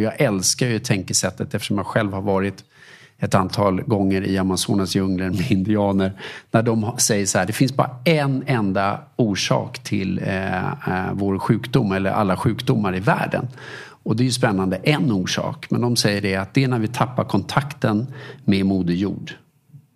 Och jag älskar ju tänkesättet eftersom jag själv har varit ett antal gånger i Amazonas djungler med indianer. När de säger så här, det finns bara en enda orsak till eh, eh, vår sjukdom eller alla sjukdomar i världen. Och det är ju spännande, en orsak. Men de säger det att det är när vi tappar kontakten med Moder Jord.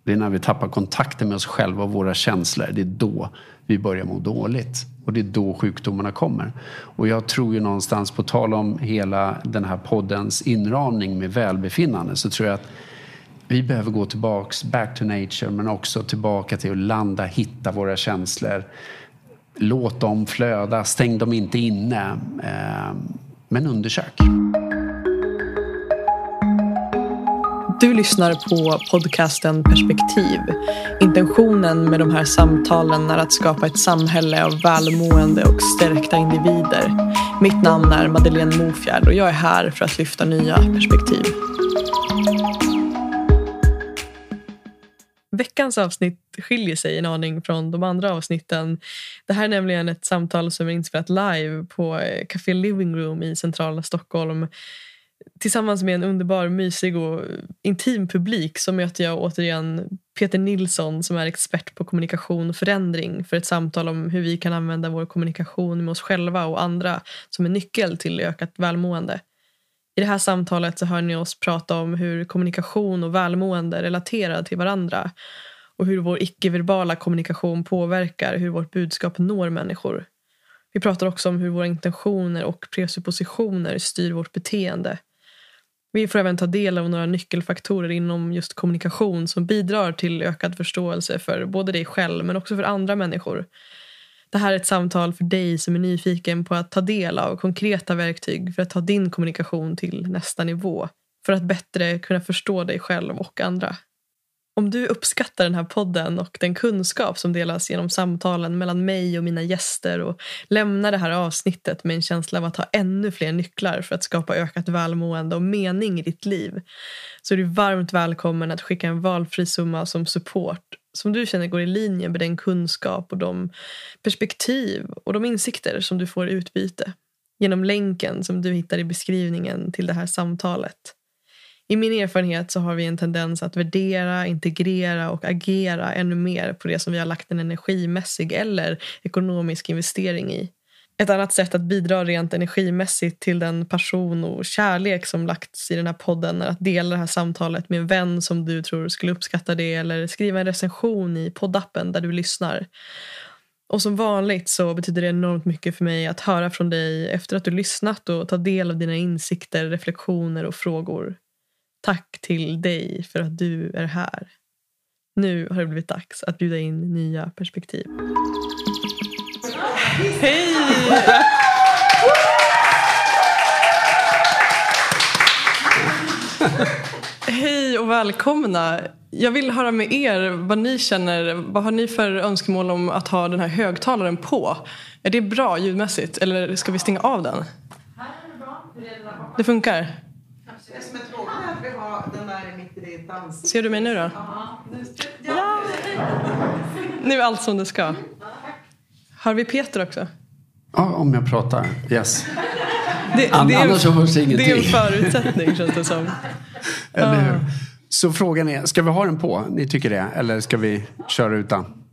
Det är när vi tappar kontakten med oss själva och våra känslor. Det är då vi börjar må dåligt. Och det är då sjukdomarna kommer. Och jag tror ju någonstans, på tal om hela den här poddens inramning med välbefinnande, så tror jag att vi behöver gå tillbaks, back to nature, men också tillbaka till att landa, hitta våra känslor. Låt dem flöda, stäng dem inte inne. Eh, men undersök. Du lyssnar på podcasten Perspektiv. Intentionen med de här samtalen är att skapa ett samhälle av välmående och stärkta individer. Mitt namn är Madeleine Mofjärd och jag är här för att lyfta nya perspektiv. Veckans avsnitt skiljer sig en aning från de andra avsnitten. Det här är nämligen ett samtal som är inspelat live på eh, Café Living Room i centrala Stockholm. Tillsammans med en underbar, mysig och intim publik så möter jag återigen Peter Nilsson som är expert på kommunikation och förändring för ett samtal om hur vi kan använda vår kommunikation med oss själva och andra som en nyckel till ökat välmående. I det här samtalet så hör ni oss prata om hur kommunikation och välmående relaterar till varandra och hur vår icke-verbala kommunikation påverkar hur vårt budskap når människor. Vi pratar också om hur våra intentioner och presuppositioner styr vårt beteende. Vi får även ta del av några nyckelfaktorer inom just kommunikation som bidrar till ökad förståelse för både dig själv men också för andra människor. Det här är ett samtal för dig som är nyfiken på att ta del av konkreta verktyg för att ta din kommunikation till nästa nivå. För att bättre kunna förstå dig själv och andra. Om du uppskattar den här podden och den kunskap som delas genom samtalen mellan mig och mina gäster och lämnar det här avsnittet med en känsla av att ha ännu fler nycklar för att skapa ökat välmående och mening i ditt liv så är du varmt välkommen att skicka en valfri summa som support som du känner går i linje med den kunskap och de perspektiv och de insikter som du får i utbyte genom länken som du hittar i beskrivningen till det här samtalet. I min erfarenhet så har vi en tendens att värdera, integrera och agera ännu mer på det som vi har lagt en energimässig eller ekonomisk investering i. Ett annat sätt att bidra rent energimässigt till den passion och kärlek som lagts i den här podden är att dela det här samtalet med en vän som du tror skulle uppskatta det eller skriva en recension i poddappen där du lyssnar. Och som vanligt så betyder det enormt mycket för mig att höra från dig efter att du lyssnat och ta del av dina insikter, reflektioner och frågor. Tack till dig för att du är här. Nu har det blivit dags att bjuda in nya perspektiv. Hej! Hej och välkomna. Jag vill höra med er vad ni känner. Vad har ni för önskemål om att ha den här högtalaren på? Är det bra ljudmässigt eller ska vi stänga av den? Det funkar? Det som är tråkigt är att vi har den där mitt i ditt ansikte. Ser du mig nu då? Ja! Nu är allt som det ska. Har vi Peter också? Ja, om jag pratar. Yes. Det, An- det, är, annars hörs det är en ingenting. förutsättning känns det som. Eller hur? Så frågan är, ska vi ha den på? Ni tycker det? Eller ska vi köra utan?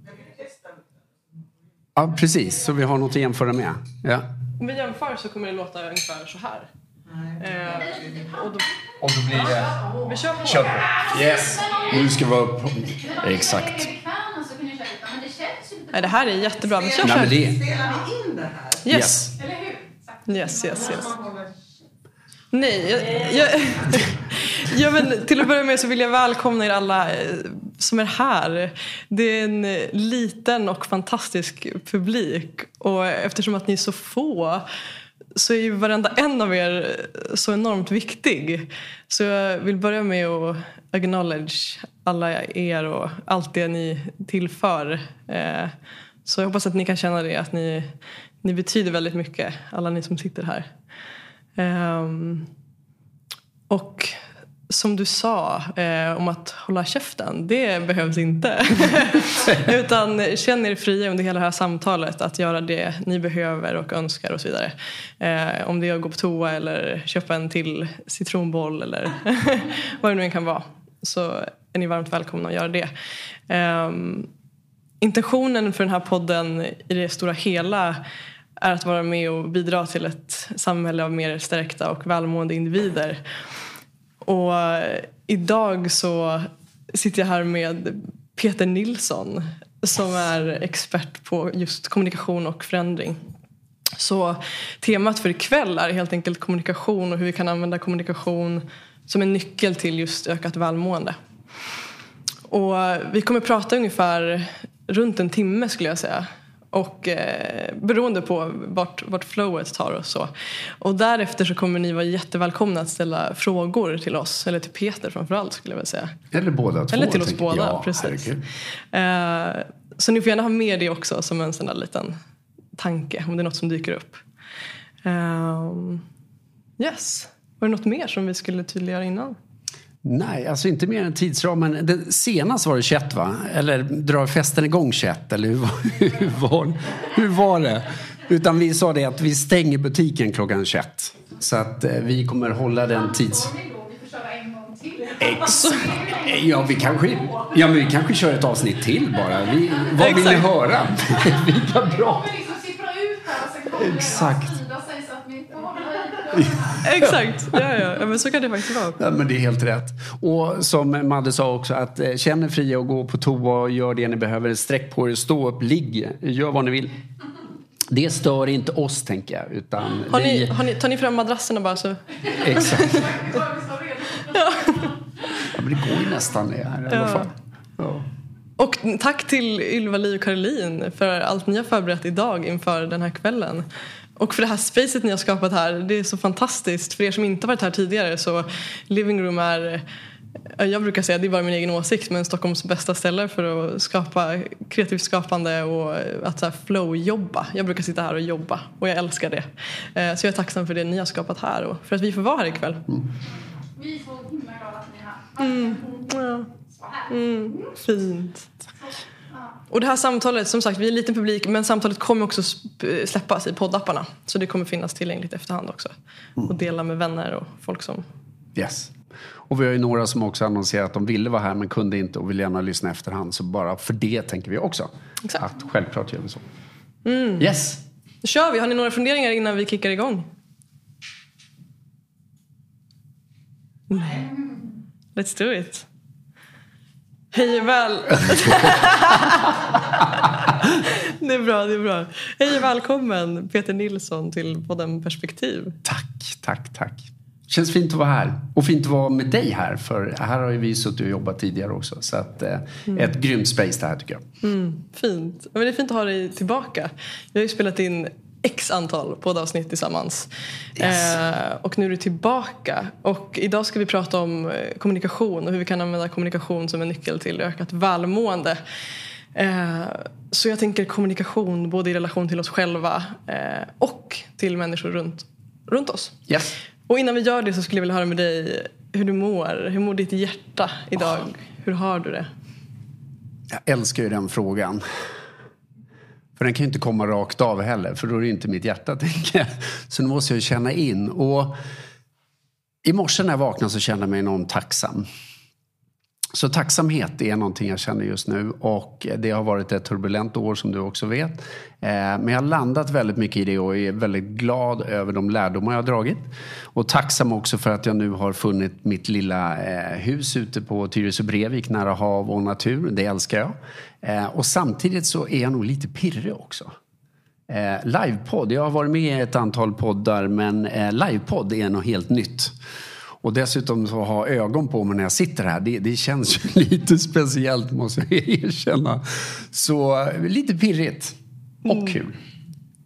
Ja, precis. Så vi har något att jämföra med. Ja. Om vi jämför så kommer det låta ungefär så här. Eh, och då, Och då blir det... vi kör på. Kör på. Yes. Nu ska vi vara på... Exakt. Nej, det här är jättebra. Vi kör Nej, men här. det... Spelar vi in det här? Yes. Yes, yes, yes. Nej, jag, jag, ja, men till att börja med så vill jag välkomna er alla eh, som är här. Det är en eh, liten och fantastisk publik och eftersom att ni är så få så är ju varenda en av er eh, så enormt viktig. Så jag vill börja med att acknowledge alla er och allt det ni tillför. Eh, så jag hoppas att ni kan känna det, att ni, ni betyder väldigt mycket, alla ni som sitter här. Ehm, och som du sa eh, om att hålla käften, det behövs inte. Utan känn er fria under hela det här samtalet att göra det ni behöver och önskar och så vidare. Eh, om det är att gå på toa eller köpa en till citronboll eller vad det nu än kan vara. Så är ni varmt välkomna att göra det. Eh, intentionen för den här podden i det stora hela är att vara med och bidra till ett samhälle av mer stärkta och välmående individer. Och eh, idag så sitter jag här med Peter Nilsson som är expert på just kommunikation och förändring. Så temat för ikväll är helt enkelt kommunikation och hur vi kan använda kommunikation som en nyckel till just ökat välmående. Och eh, vi kommer prata ungefär runt en timme skulle jag säga. Och eh, beroende på vart, vart flowet tar oss. Så. Och därefter så kommer ni vara jättevälkomna att ställa frågor till oss. Eller till Peter framförallt skulle jag vilja säga. Eller båda två. Eller till oss båda, ja, precis. Eh, så ni får gärna ha med det också som en sån där liten tanke om det är något som dyker upp. Um, yes. Var det något mer som vi skulle tydliggöra innan? Nej, alltså inte mer än tidsramen. Det, senast var det 21 va? Eller drar festen igång 21? Eller hur, hur, var, hur var det? Utan vi sa det att vi stänger butiken klockan 21. Så att eh, vi kommer hålla den tids... Exakt. Ja, vi kanske, ja, men vi kanske kör ett avsnitt till bara. Vi, vad vill ni höra? Vilka bra... Exakt. Exakt, ja, ja. ja, men så kan det faktiskt vara. Ja, men det är helt rätt. Och som Madde sa också, att eh, känn er fria och gå på toa och gör det ni behöver. Sträck på er, stå upp, ligg, gör vad ni vill. Det stör inte oss, tänker jag. Utan Har vi... ni, har ni, tar ni fram madrasserna bara så? Exakt. Ja. Ja, men det går ju nästan det här i alla fall. Ja. Och tack till Ylva-Li och Caroline för allt ni har förberett idag inför den här kvällen. Och för det här spacet ni har skapat här, det är så fantastiskt. För er som inte varit här tidigare så Living Room är, jag brukar säga, det är bara min egen åsikt, men Stockholms bästa ställe för att skapa kreativt skapande och att så här flow-jobba. Jag brukar sitta här och jobba och jag älskar det. Eh, Så jag är tacksam för det ni har skapat här och för att vi får vara här ikväll. Vi är så himla glada att ni är här. Ja. Så här. Mm, fint. Och det här samtalet, som sagt, vi är en liten publik men samtalet kommer också släppas i poddapparna. Så det kommer finnas tillgängligt efterhand också. Och dela med vänner och folk som... Yes. Och vi har ju några som också annonserat att de ville vara här men kunde inte och vill gärna lyssna efterhand. Så bara för det tänker vi också. Exakt. Att självklart gör vi så. Yes. Nu kör vi! Har ni några funderingar innan vi kickar igång? Nej. Let's do it. Hej väl... det är bra, det är bra. Hej och välkommen Peter Nilsson till podden Perspektiv. Tack, tack, tack. Känns fint att vara här. Och fint att vara med dig här. För här har ju vi suttit och jobbat tidigare också. Så att, eh, ett grymt space det här tycker jag. Mm, fint. Men det är fint att ha dig tillbaka. Vi har ju spelat in x antal poddavsnitt tillsammans. Yes. Eh, och nu är du tillbaka. Och idag ska vi prata om eh, kommunikation och hur vi kan använda kommunikation som en nyckel till ökat välmående. Eh, så jag tänker kommunikation både i relation till oss själva eh, och till människor runt, runt oss. Yes. Och innan vi gör det så skulle jag vilja höra med dig hur du mår. Hur mår ditt hjärta idag? Hur har du det? Jag älskar ju den frågan. För den kan ju inte komma rakt av heller, för då är det inte mitt hjärta, tänker jag. Så nu måste jag känna in. Och i morse när jag vaknade så kände jag mig enormt tacksam. Så tacksamhet är någonting jag känner just nu och det har varit ett turbulent år som du också vet. Eh, men jag har landat väldigt mycket i det och är väldigt glad över de lärdomar jag har dragit. Och tacksam också för att jag nu har funnit mitt lilla eh, hus ute på Tyresö Brevik nära hav och natur. Det älskar jag. Eh, och samtidigt så är jag nog lite pirrig också. Livepodd, jag har varit med i ett antal poddar men livepodd är något helt nytt. Och dessutom så ha ögon på mig när jag sitter här, det, det känns lite speciellt måste jag erkänna. Så lite pirrigt och kul.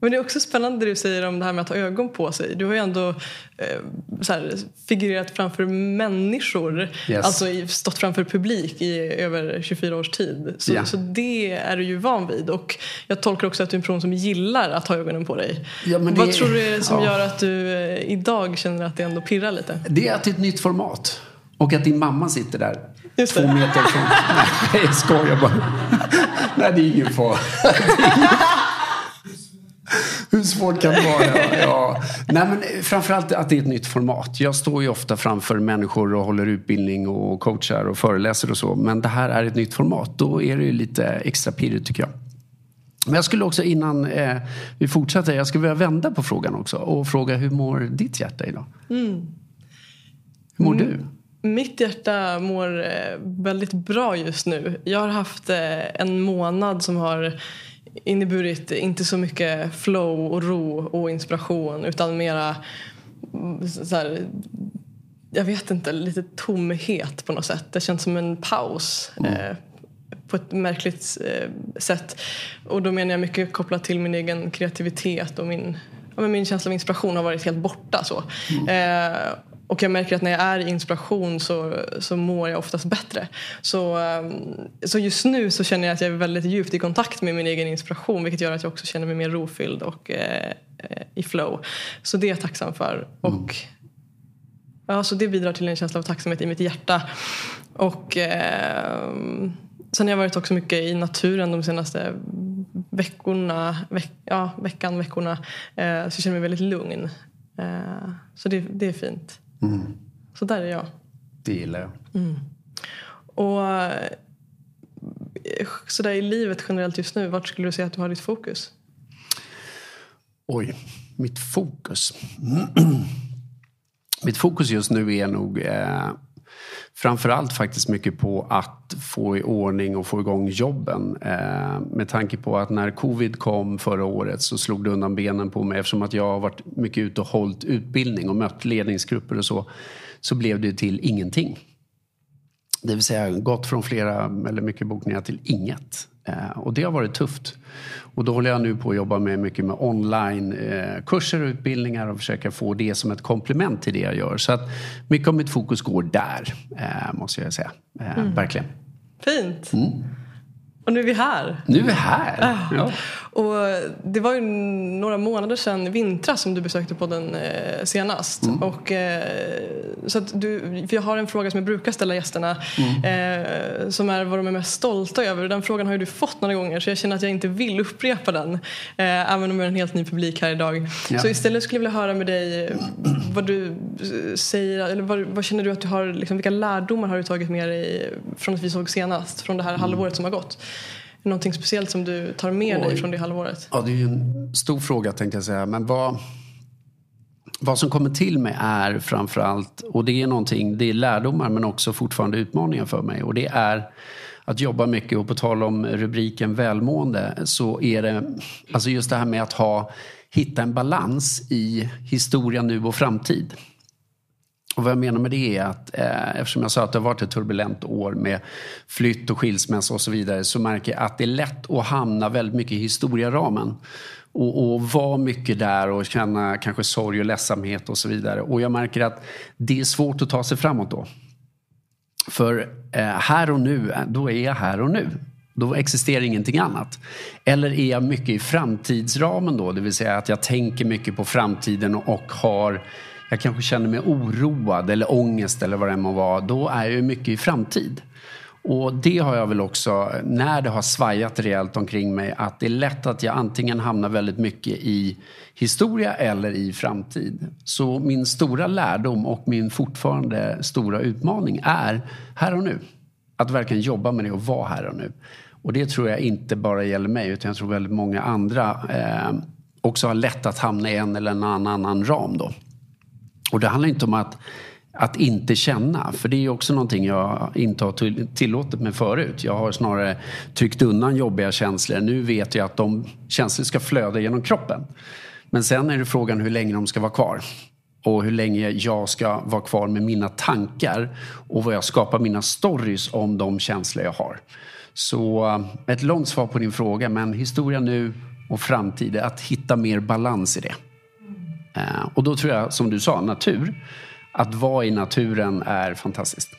Men det är också spännande det du säger om det här med att ha ögon på sig. Du har ju ändå eh, här, figurerat framför människor. Yes. Alltså stått framför publik i över 24 års tid. Så, Ja. så det är du ju van vid. Och jag tolkar också att du är en person som gillar att ha ögonen på dig. Ja, men Vad det- tror du är det som ja. gör att du eh, idag känner att det ändå pirrar lite? Det är att det är ett nytt format. Och att din mamma sitter där Just två det. meter från... Nej, jag skojar bara. Nej, det är ingen fara. Hur svårt kan det vara? Ja. Nej, men framförallt att det är ett nytt format. Jag står ju ofta framför människor och håller utbildning och coachar och föreläser och så. Men det här är ett nytt format. Då är det ju lite extra pirrigt tycker jag. Men jag skulle också innan eh, vi fortsätter, jag skulle vilja vända på frågan också och fråga hur mår ditt hjärta idag? Hur mår du? Mitt hjärta mår eh, väldigt bra just nu. Jag har haft eh, en månad som har inneburit inte så mycket flow och ro och inspiration utan mera mm, så här, jag vet inte, lite tomhet på något sätt. Det känns som en paus. Eh, på ett märkligt eh, sätt. Och då menar jag mycket kopplat till min egen kreativitet och min, ja, men min känsla av inspiration har varit helt borta. Så. Eh, och jag märker att när jag är i inspiration så, så mår jag oftast bättre. Så, eh, så just nu så känner jag att jag är väldigt djupt i kontakt med min egen inspiration vilket gör att jag också känner mig mer rofylld och eh, eh, i flow. Så det är jag tacksam för. Och Ja, så det bidrar till en känsla av tacksamhet i mitt hjärta. Och eh, sen har jag varit också mycket i naturen de senaste veckorna, veck, ja, veckan, veckorna. Eh, så jag känner mig väldigt lugn. Eh, så det, det är fint. Så där är jag. Det gillar jag. Och eh, sådär i livet generellt just nu, vart skulle du säga att du har ditt fokus? Oj, mitt fokus. mitt fokus just nu är nog eh, framförallt faktiskt mycket på att få i ordning och få igång jobben. Eh, med tanke på att när covid kom förra året så slog det undan benen på mig eftersom att jag har varit mycket ute och hållit utbildning och mött ledningsgrupper och så. Så blev det till ingenting. Det vill säga gått från flera eller mycket bokningar till inget. Eh, och det har varit tufft. Och då håller jag nu på att jobba med mycket med online eh, och utbildningar och försöka få det som ett komplement till det jag gör. Så att mycket av mitt fokus går där, eh, måste jag säga. Eh, Verkligen. Fint! Och nu är vi här. Nu är vi här. Ja. Och det var ju några månader sedan vintras som du besökte podden eh, senast. Och, eh, så du, för jag har en fråga som jag brukar ställa gästerna eh, som är vad de är mest stolta över. Den frågan har ju du fått några gånger så jag känner att jag inte vill upprepa den. Eh, även om vi har en helt ny publik här idag. Ja. Så istället skulle jag vilja höra med dig eh, vad du eh, säger, eller vad, vad känner du att du har, liksom, vilka lärdomar har du tagit med dig från att vi såg senast, från det här halvåret som har gått? Någonting speciellt som du tar med dig Oj. från det halvåret? Ja, det är ju en stor fråga tänkte jag säga. Men vad, vad som kommer till mig är framförallt, och det är någonting, det är lärdomar men också fortfarande utmaningar för mig. Och det är att jobba mycket och på tal om rubriken välmående så är det alltså just det här med att ha, hitta en balans i historia, nu och framtid. Och vad jag menar med det är att eh, eftersom jag sa att det har varit ett turbulent år med flytt och skilsmässa och så vidare så märker jag att det är lätt att hamna väldigt mycket i historieramen. Och, och vara mycket där och känna kanske sorg och ledsamhet och så vidare. Och jag märker att det är svårt att ta sig framåt då. För eh, här och nu, eh, då är jag här och nu. Då existerar ingenting annat. Eller är jag mycket i framtidsramen då, det vill säga att jag tänker mycket på framtiden och har jag kanske känner mig oroad eller ångest eller vad det än må vara. Då är jag ju mycket i framtid. Och det har jag väl också, när det har svajat rejält omkring mig, att det är lätt att jag antingen hamnar väldigt mycket i historia eller i framtid. Så min stora lärdom och min fortfarande stora utmaning är här och nu. Att verkligen jobba med det och vara här och nu. Och det tror jag inte bara gäller mig, utan jag tror väldigt många andra eh, också har lätt att hamna i en eller en annan, annan ram då. Och det handlar inte om att, att inte känna, för det är också någonting jag inte har tillåtit mig förut. Jag har snarare tryckt undan jobbiga känslor. Nu vet jag att de känslor ska flöda genom kroppen. Men sen är det frågan hur länge de ska vara kvar. Och hur länge jag ska vara kvar med mina tankar och vad jag skapar mina stories om de känslor jag har. Så eh, ett långt svar på din fråga, men historia nu och framtid, att hitta mer balans i det. Eh, Och då tror jag, som du sa, natur. Att vara i naturen är fantastiskt.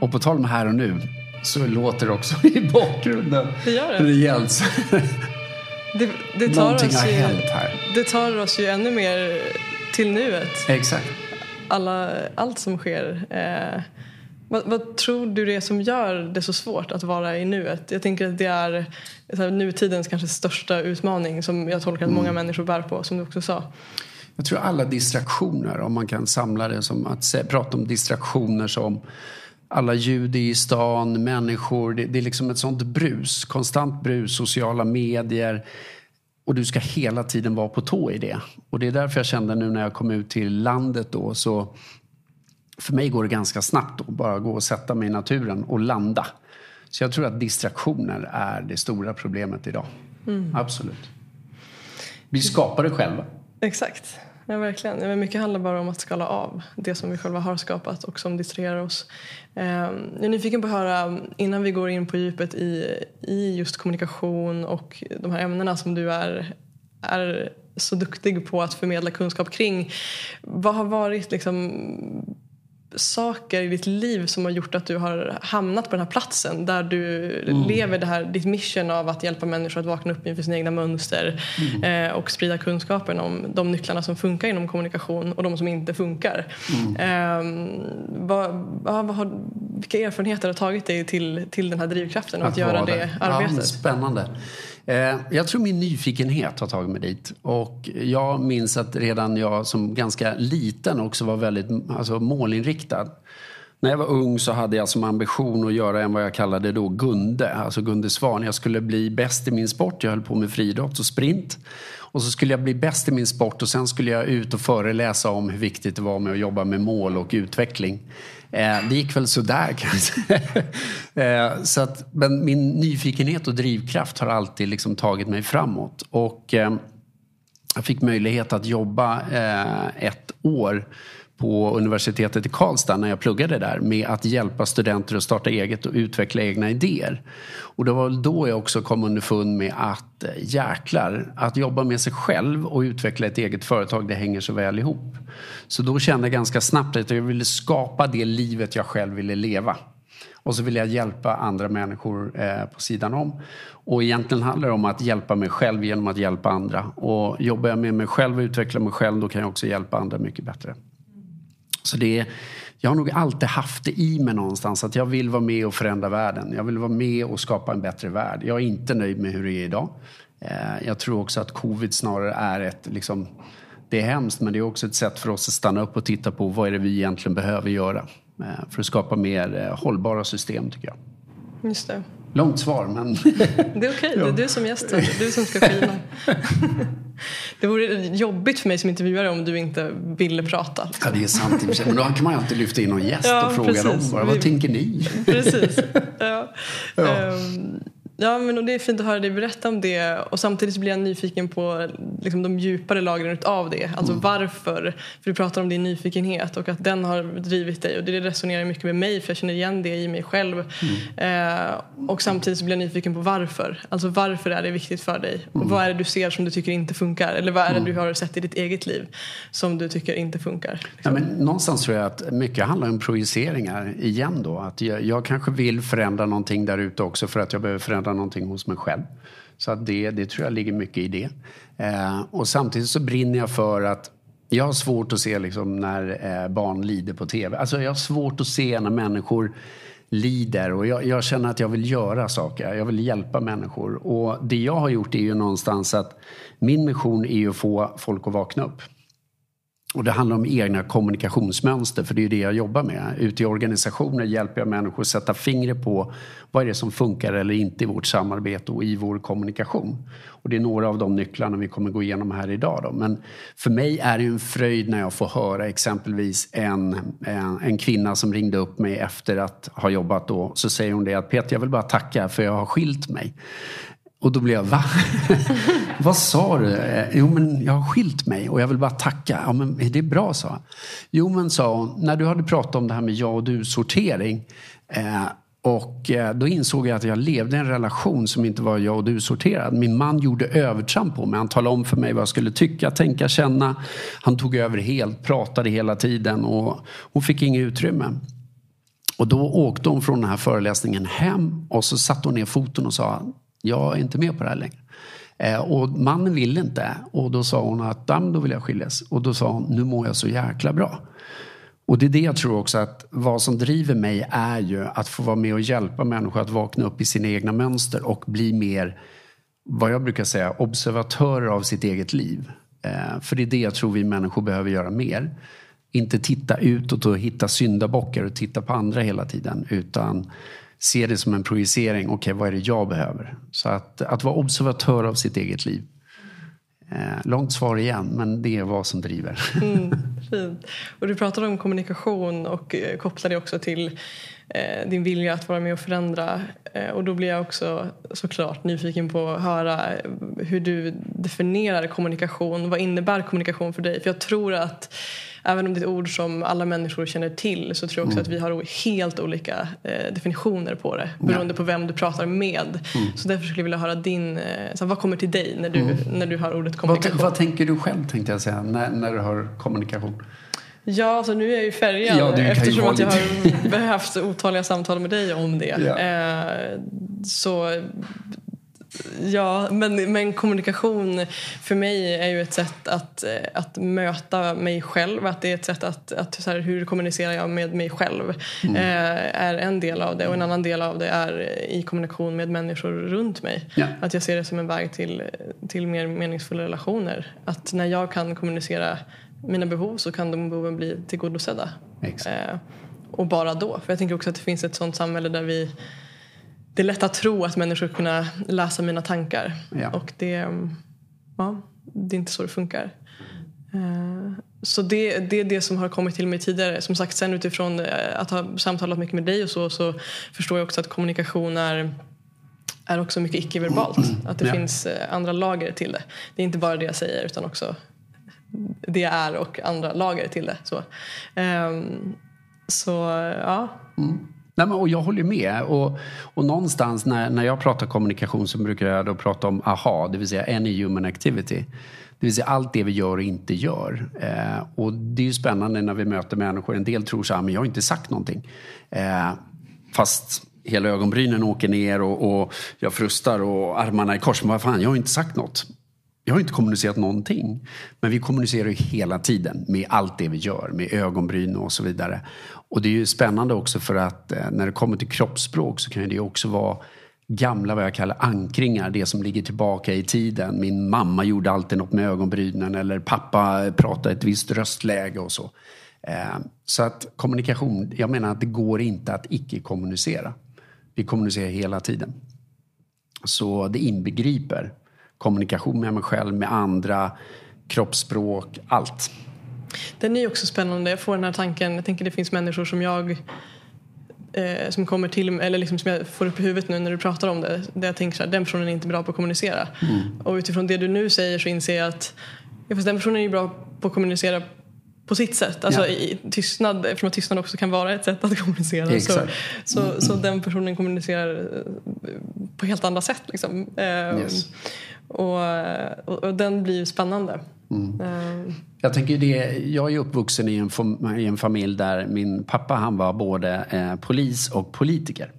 Och på tal om här och nu så låter det också i bakgrunden Det gör det. rejält. Det, det, tar Någonting oss har ju, hänt här. det tar oss ju ännu mer till nuet. Exakt. Alla, allt som sker. Eh, Vad, vad, tror du det är som gör det så svårt att vara i nuet? Jag tänker att det är här, nutidens kanske största utmaning som jag tolkar att många mm. människor bär på, som du också sa. Jag tror alla distraktioner, om man kan samla det som att prata om distraktioner som alla ljud i stan, människor. Det, det, är liksom ett sånt brus, konstant brus, sociala medier. Och du ska hela tiden vara på tå i det. Och det är därför jag kände nu när jag kom ut till landet då så för mig går det ganska snabbt då, bara gå och sätta mig i naturen och landa. Så jag tror att distraktioner är det stora problemet idag. Mm. Absolut. Vi skapar det själva. Exakt. Ja, verkligen. Ja, mycket handlar bara om att skala av det som vi själva har skapat och som distraherar oss. Ehm, jag är nyfiken på att höra, innan vi går in på djupet i, i just kommunikation och de här ämnena som du är, är så duktig på att förmedla kunskap kring. Vad har varit liksom saker i ditt liv som har gjort att du har hamnat på den här platsen där du mm. lever det här, ditt mission av att hjälpa människor att vakna upp inför sina egna mönster mm. eh, och sprida kunskapen om de nycklarna som funkar inom kommunikation och de som inte funkar. Mm. Eh, vad, vad, vad har, vilka erfarenheter har tagit dig till, till den här drivkraften och att, att göra det, det arbetet? Ja, spännande. Eh, jag tror min nyfikenhet har tagit mig dit. Och jag minns att redan jag som ganska liten också var väldigt alltså, målinriktad. När jag var ung så hade jag som ambition att göra en vad jag kallade då Gunde, alltså Gunde Svan. Jag skulle bli bäst i min sport. Jag höll på med friidrott och sprint. Och så skulle jag bli bäst i min sport och sen skulle jag ut och föreläsa om hur viktigt det var med att jobba med mål och utveckling. Eh, det gick väl sådär kanske. eh, så att, men min nyfikenhet och drivkraft har alltid liksom tagit mig framåt. Och eh, jag fick möjlighet att jobba eh, ett år på universitetet i Karlstad när jag pluggade där med att hjälpa studenter att starta eget och utveckla egna idéer. Och det var då jag också kom underfund med att eh, jäklar, att jobba med sig själv och utveckla ett eget företag det hänger så väl ihop. Så då kände jag ganska snabbt att jag ville skapa det livet jag själv ville leva. Och så ville jag hjälpa andra människor eh, på sidan om. Och egentligen handlar det om att hjälpa mig själv genom att hjälpa andra. Och jobbar jag med mig själv och utvecklar mig själv då kan jag också hjälpa andra mycket bättre. Så det är, jag har nog alltid haft det i mig någonstans att jag vill vara med och förändra världen. Jag vill vara med och skapa en bättre värld. Jag är inte nöjd med hur det är idag. Eh, jag tror också att covid snarare är ett, liksom, det är hemskt men det är också ett sätt för oss att stanna upp och titta på vad är det vi egentligen behöver göra eh, för att skapa mer eh, hållbara system tycker jag. Just det. Långt svar men... Det är okej, okay. det är du som gäst. Du som ska skina. Det vore jobbigt för mig som intervjuare om du inte ville prata. Ja, det är sant. Men då kan man ju alltid lyfta in någon gäst ja, och fråga precis. dem bara, vad tänker ni? Precis. Ja. ja. Um, Ja, men det är fint att höra dig berätta om det och samtidigt blir jag nyfiken på liksom, de djupare lagren av det. Alltså mm. varför. För du pratar om din nyfikenhet och att den har drivit dig och det resonerar mycket med mig för jag känner igen det i mig själv. Mm. Eh, och samtidigt så blir jag nyfiken på varför. Alltså varför är det viktigt för dig? Mm. Och vad är det du ser som du tycker inte funkar? Eller vad är det mm. du har sett i ditt eget liv som du tycker inte funkar? Liksom? Ja, men någonstans tror jag att mycket handlar om projiceringar igen då. Att jag, jag kanske vill förändra någonting där ute också för att jag behöver förändra någonting hos mig själv. Så att det, det tror jag ligger mycket i det. Eh, och samtidigt så brinner jag för att jag har svårt att se liksom när eh, barn lider på tv. Alltså jag har svårt att se när människor lider och jag, jag, känner att jag vill göra saker. Jag vill hjälpa människor. Och det jag har gjort är ju någonstans att min mission är ju att få folk att vakna upp. Och det handlar om egna kommunikationsmönster, för det är det jag jobbar med. Ute i organisationer hjälper jag människor att sätta fingret på vad är det som funkar eller inte i vårt samarbete och i vår kommunikation. Och det är några av de nycklarna vi kommer gå igenom här idag. Då. Men för mig är det en fröjd när jag får höra exempelvis en, en, en, kvinna som ringde upp mig efter att ha jobbat då. Så säger hon det att Peter, jag vill bara tacka för jag har skilt mig. Och då blev jag, va? Vad sa du? Eh, jo men jag har skilt mig och jag vill bara tacka. Ja men är det bra sa Jo men sa hon, när du hade pratat om det här med ja och du sortering. Eh, och eh, då insåg jag att jag levde i en relation som inte var jag och du sorterad. Min man gjorde övertramp på mig. Han talade om för mig vad jag skulle tycka, tänka, känna. Han tog över helt, pratade hela tiden och hon fick inget utrymme. Och då åkte hon från den här föreläsningen hem och så satte hon ner foten och sa jag är inte med på det här längre. Eh, och mannen ville inte. Och då sa hon att då vill jag skiljas. Och då sa hon, nu mår jag så jäkla bra. Och det är det jag tror också att vad som driver mig är ju att få vara med och hjälpa människor att vakna upp i sina egna mönster och bli mer, vad jag brukar säga, observatörer av sitt eget liv. Eh, för det är det jag tror vi människor behöver göra mer. Inte titta utåt och hitta syndabockar och titta på andra hela tiden. Utan se det som en projicering. Okej, okay, vad är det jag behöver? Så att, att vara observatör av sitt eget liv. Eh, långt svar igen, men det är vad som driver. Mm, fint. Och du pratade om kommunikation och eh, kopplar det också till eh, din vilja att vara med och förändra. Eh, och då blir jag också såklart nyfiken på att höra hur du definierar kommunikation. Vad innebär kommunikation för dig? För jag tror att även om det är ett ord som alla människor känner till så tror jag också mm. att vi har helt olika eh, definitioner på det beroende ja. på vem du pratar med. Mm. Så därför skulle jag vilja höra din, eh, så vad kommer till dig när du, mm. när du hör ordet kommunikation? Vad, vad tänker du själv tänkte jag säga när, när du hör kommunikation? Ja, alltså nu är jag ju färgad ja, eftersom att jag har behövt otaliga samtal med dig om det. Ja. Eh, så Ja, men, men kommunikation för mig är ju ett sätt att, eh, att möta mig själv. Att det är ett sätt att, att så här, hur kommunicerar jag med mig själv mm. eh, är en del av det. Och en annan del av det är i kommunikation med människor runt mig. Ja. Att jag ser det som en väg till, till mer meningsfulla relationer. Att när jag kan kommunicera mina behov så kan de behoven bli tillgodosedda. Eh, och bara då. För jag tänker också att det finns ett sånt samhälle där vi det är lätt att tro att människor kunna läsa mina tankar. Ja. Och det, ja, det är inte så det funkar. Eh, så det, det är det som har kommit till mig tidigare. Som sagt, sen utifrån eh, att ha samtalat mycket med dig och så, så förstår jag också att kommunikation är, är också mycket icke-verbalt. Mm. Att det ja. finns eh, andra lager till det. Det är inte bara det jag säger utan också det jag är och andra lager till det. Så, um, så ja. Mm. Nej, men, och jag håller med. Och, och någonstans när, när jag pratar kommunikation så brukar jag då prata om AHA, det vill säga any human activity. Det vill säga allt det vi gör och inte gör. Eh, och det är ju spännande när vi möter människor. En del tror så här, men jag har inte sagt någonting. Eh, fast hela ögonbrynen åker ner och, och jag frustar och armarna i kors. Men vad fan, jag har inte sagt något. Jag har inte kommunicerat någonting. Men vi kommunicerar ju hela tiden med allt det vi gör, med ögonbryn och så vidare. Och det är ju spännande också för att eh, när det kommer till kroppsspråk så kan det också vara gamla vad jag kallar ankringar, det som ligger tillbaka i tiden. Min mamma gjorde alltid något med ögonbrynen eller pappa pratade ett visst röstläge och så. Eh, så att kommunikation, jag menar att det går inte att icke-kommunicera. Vi kommunicerar hela tiden. Så det inbegriper kommunikation med mig själv, med andra, kroppsspråk, allt. Den är också spännande. Jag får den här tanken. Jag tänker det finns människor som jag eh, som kommer till eller liksom som jag får upp i huvudet nu när du pratar om det. Där jag tänker så här, den personen är inte bra på att kommunicera. Mm. Och utifrån det du nu säger så inser jag att ja, fast den personen är ju bra på att kommunicera på sitt sätt. Alltså ja. i tystnad, eftersom att tystnad också kan vara ett sätt att kommunicera. Så, så, mm. så, den personen kommunicerar eh, på helt andra sätt. Liksom. Ehm, yes. Och, och, och, den blir spännande. Mm. Uh. Jag, tänker det, jag är uppvuxen i en, i en familj där min pappa han var både eh, polis och politiker.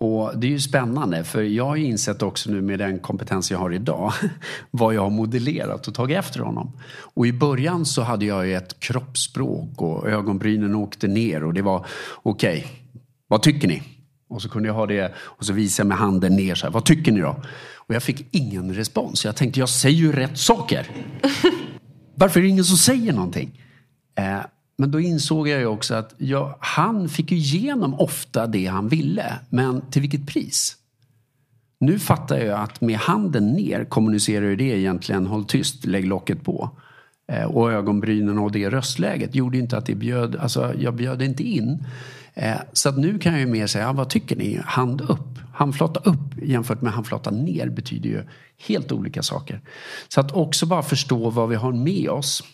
Och det är ju spännande för jag har ju insett också nu med den kompetens jag har idag vad jag har modellerat och tagit efter honom. Och i början så hade jag ju ett kroppsspråk och ögonbrynen åkte ner och det var okej, okay, vad tycker ni? Och så kunde jag ha det och så visade jag med handen ner så här, vad tycker ni då? Och jag fick ingen respons. Jag tänkte, jag säger ju rätt saker. Varför är det ingen som säger någonting? Eh, men då insåg jag ju också att jag, han fick ju igenom ofta det han ville. Men till vilket pris? Nu fattar jag att med handen ner kommunicerar det egentligen håll tyst, lägg locket på. Eh, och ögonbrynen och det röstläget gjorde inte att det bjöd, alltså jag bjöd inte in. Eh, så att nu kan jag ju mer säga, ja, vad tycker ni? Hand upp. Handflata upp jämfört med handflata ner betyder ju helt olika saker. Så att också bara förstå vad vi har med oss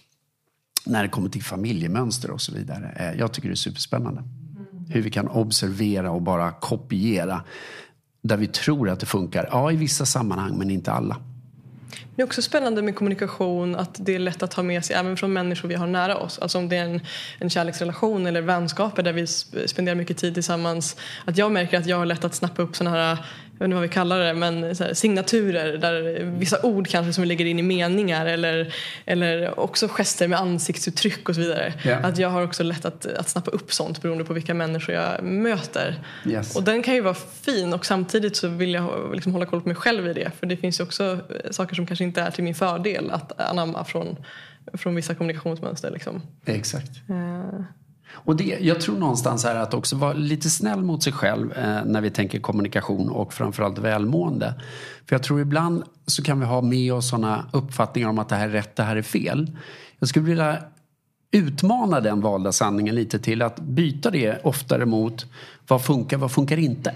när det kommer till familjemönster och så vidare. Eh, jag tycker det är superspännande. Hur vi kan observera och bara kopiera där vi tror att det funkar. Ja, i vissa sammanhang, men inte alla. Det är också spännande med kommunikation att det är lätt att ta med sig även från människor vi har nära oss. Alltså om det är en, en kärleksrelation eller vänskaper där vi spenderar mycket tid tillsammans. Att jag märker att jag har lätt att snappa upp sådana här jag vet inte vad vi kallar det, men här, signaturer där vissa ord kanske som vi lägger in i meningar eller, eller också gester med ansiktsuttryck och så vidare. Ja. Att jag har också lätt att, att snappa upp sånt beroende på vilka människor jag möter. Yes. Och den kan ju vara fin och samtidigt så vill jag liksom hålla koll på mig själv i det för det finns ju också eh, saker som kanske inte är till min fördel att anamma från, från vissa kommunikationsmönster. Liksom. Exakt. Eh, och det, jag tror någonstans här att också vara lite snäll mot sig själv eh, när vi tänker kommunikation och framförallt välmående. För jag tror ibland så kan vi ha med oss sådana uppfattningar om att det här är rätt, det här är fel. Jag skulle vilja utmana den valda sanningen lite till att byta det oftare mot vad funkar, vad funkar inte?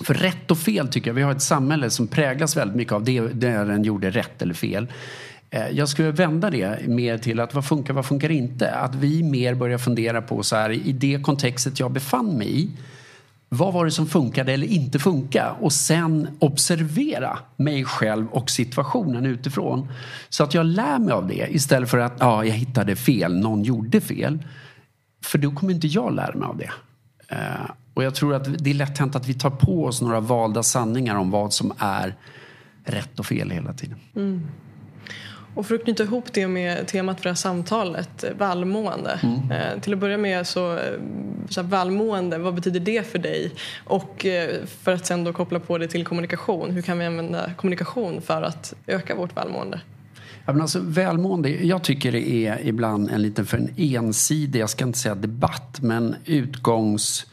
För rätt och fel tycker jag, vi har ett samhälle som präglas väldigt mycket av det, det den gjorde rätt eller fel. Eh, jag skulle vända det mer till att vad funkar, vad funkar inte? Att vi mer börjar fundera på så här i det kontextet jag befann mig i. Vad var det som funkade eller inte funka? Och sen observera mig själv och situationen utifrån. Så att jag lär mig av det istället för att ja, jag hittade fel, någon gjorde fel. För då kommer inte jag lära mig av det. Eh, och jag tror att det är lätt hänt att vi tar på oss några valda sanningar om vad som är rätt och fel hela tiden. Mm. Och för att knyta ihop det med temat för det här samtalet, eh, välmående. Eh, till att börja med så, eh, så här, välmående, vad betyder det för dig? Och eh, för att sen då koppla på det till kommunikation, hur kan vi använda kommunikation för att öka vårt välmående? Ja, men alltså, välmående, jag tycker det är ibland en liten för en ensidig, jag ska inte säga debatt, men utgångs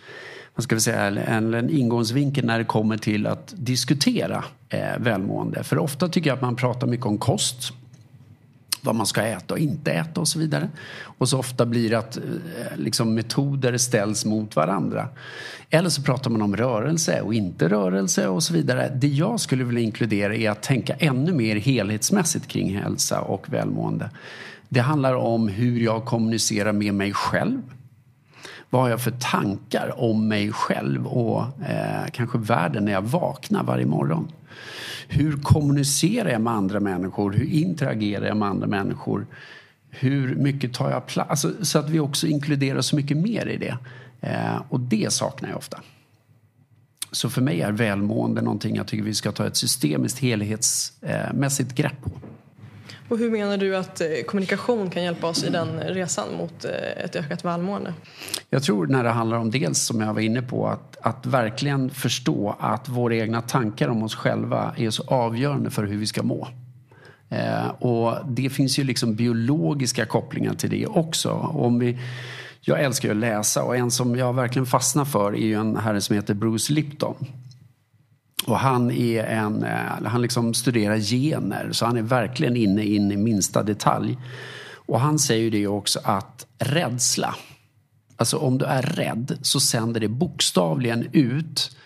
vad ska vi säga, en, en ingångsvinkel när det kommer till att diskutera eh, välmående. För ofta tycker jag att man pratar mycket om kost vad man ska äta och inte äta och så vidare. Och så ofta blir det att eh, liksom, metoder ställs mot varandra. Eller så pratar man om rörelse och inte rörelse och så vidare. Det jag skulle vilja inkludera är att tänka ännu mer helhetsmässigt kring hälsa och välmående. Det handlar om hur jag kommunicerar med mig själv. Vad har jag för tankar om mig själv och eh, kanske världen när jag vaknar varje morgon? Hur kommunicerar jag med andra människor? Hur interagerar jag med andra människor? Hur mycket tar jag plats? Alltså, så att vi också inkluderar så mycket mer i det. Eh, och det saknar jag ofta. Så för mig är välmående någonting jag tycker vi ska ta ett systemiskt helhetsmässigt eh, grepp på. Och hur menar du att eh, kommunikation kan hjälpa oss i den eh, resan mot eh, ett ökat välmående? Jag tror när det handlar om dels som jag var inne på att, att verkligen förstå att våra egna tankar om oss själva är så avgörande för hur vi ska må. Eh, och det finns ju liksom biologiska kopplingar till det också. Om vi, jag älskar ju att läsa och en som jag verkligen fastnar för är ju en herre som heter Bruce Lipton. Och han, är en, eh, han liksom studerar gener, så han är verkligen inne in i minsta detalj. Och han säger ju det också att rädsla, alltså om du är rädd så sänder det bokstavligen ut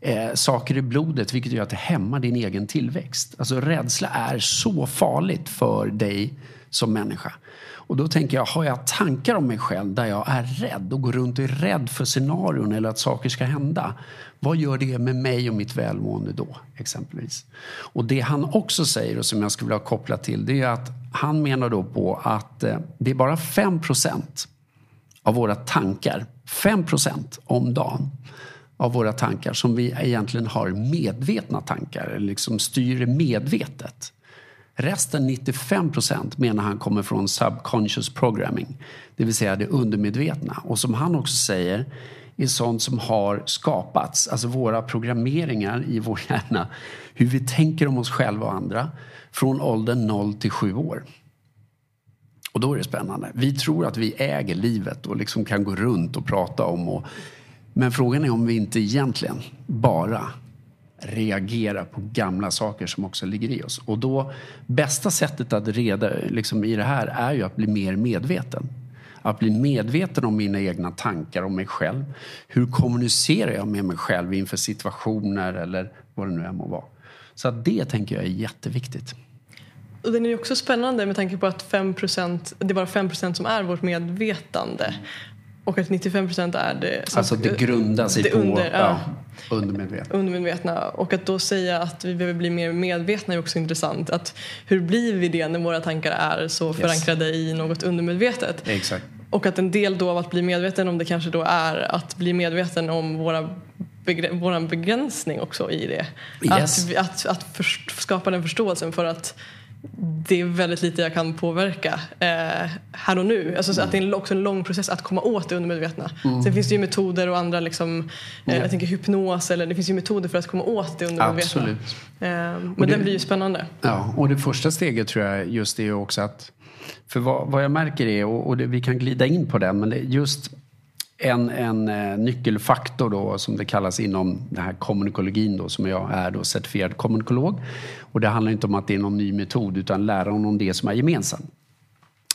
eh, saker i blodet vilket gör att det hämmar din egen tillväxt. Alltså rädsla är så farligt för dig som människa. Och då tänker jag, har jag tankar om mig själv där jag är rädd och går runt och är rädd för scenarion eller att saker ska hända. Vad gör det med mig och mitt välmående då, exempelvis? Och det han också säger och som jag skulle vilja koppla till det är att han menar då på att eh, det är bara 5% av våra tankar, 5% om dagen av våra tankar som vi egentligen har medvetna tankar, eller liksom styr medvetet. Resten, 95 procent, menar han kommer från subconscious programming. Det vill säga det undermedvetna. Och som han också säger är sånt som har skapats, alltså våra programmeringar i vår hjärna. Hur vi tänker om oss själva och andra från åldern 0 till 7 år. Och då är det spännande. Vi tror att vi äger livet och liksom kan gå runt och prata om och men frågan är om vi inte egentligen bara reagera på gamla saker som också ligger i oss. Och då, bästa sättet att reda liksom, i det här är ju att bli mer medveten. Att bli medveten om mina egna tankar om mig själv. Hur kommunicerar jag med mig själv inför situationer eller vad det nu än må vara. Så att det tänker jag är jätteviktigt. Och den är ju också spännande med tanke på att 5 det är bara 5 som är vårt medvetande. Och att 95% är det... som- Alltså det grundar sig det på under, ja. undermedvetet. undermedvetna. Och att då säga att vi behöver bli mer medvetna är också intressant. Att hur blir vi det när våra tankar är så förankrade i något undermedvetet? Exakt. Och att en del då av att bli medveten om det kanske då är att bli medveten om våra begr- vår begränsning också i det. Yes. Att, att, att skapa den förståelsen för att det är väldigt lite jag kan påverka eh, här och nu. Alltså, så att det är också en lång process att komma åt det undermedvetna. Sen finns det ju metoder och andra, liksom, eh, Ja. jag tänker hypnos, eller det finns ju metoder för att komma åt det undermedvetna. Absolut. Eh, men det- den blir ju spännande. Ja, och det första steget tror jag just är också att... För vad, vad jag märker är, och, och det, vi kan glida in på den, men det just en, en eh, nyckelfaktor då som det kallas inom den här kommunikologin då som jag är då certifierad kommunikolog. Och det handlar inte om att det är någon ny metod utan lära honom det som är gemensamt.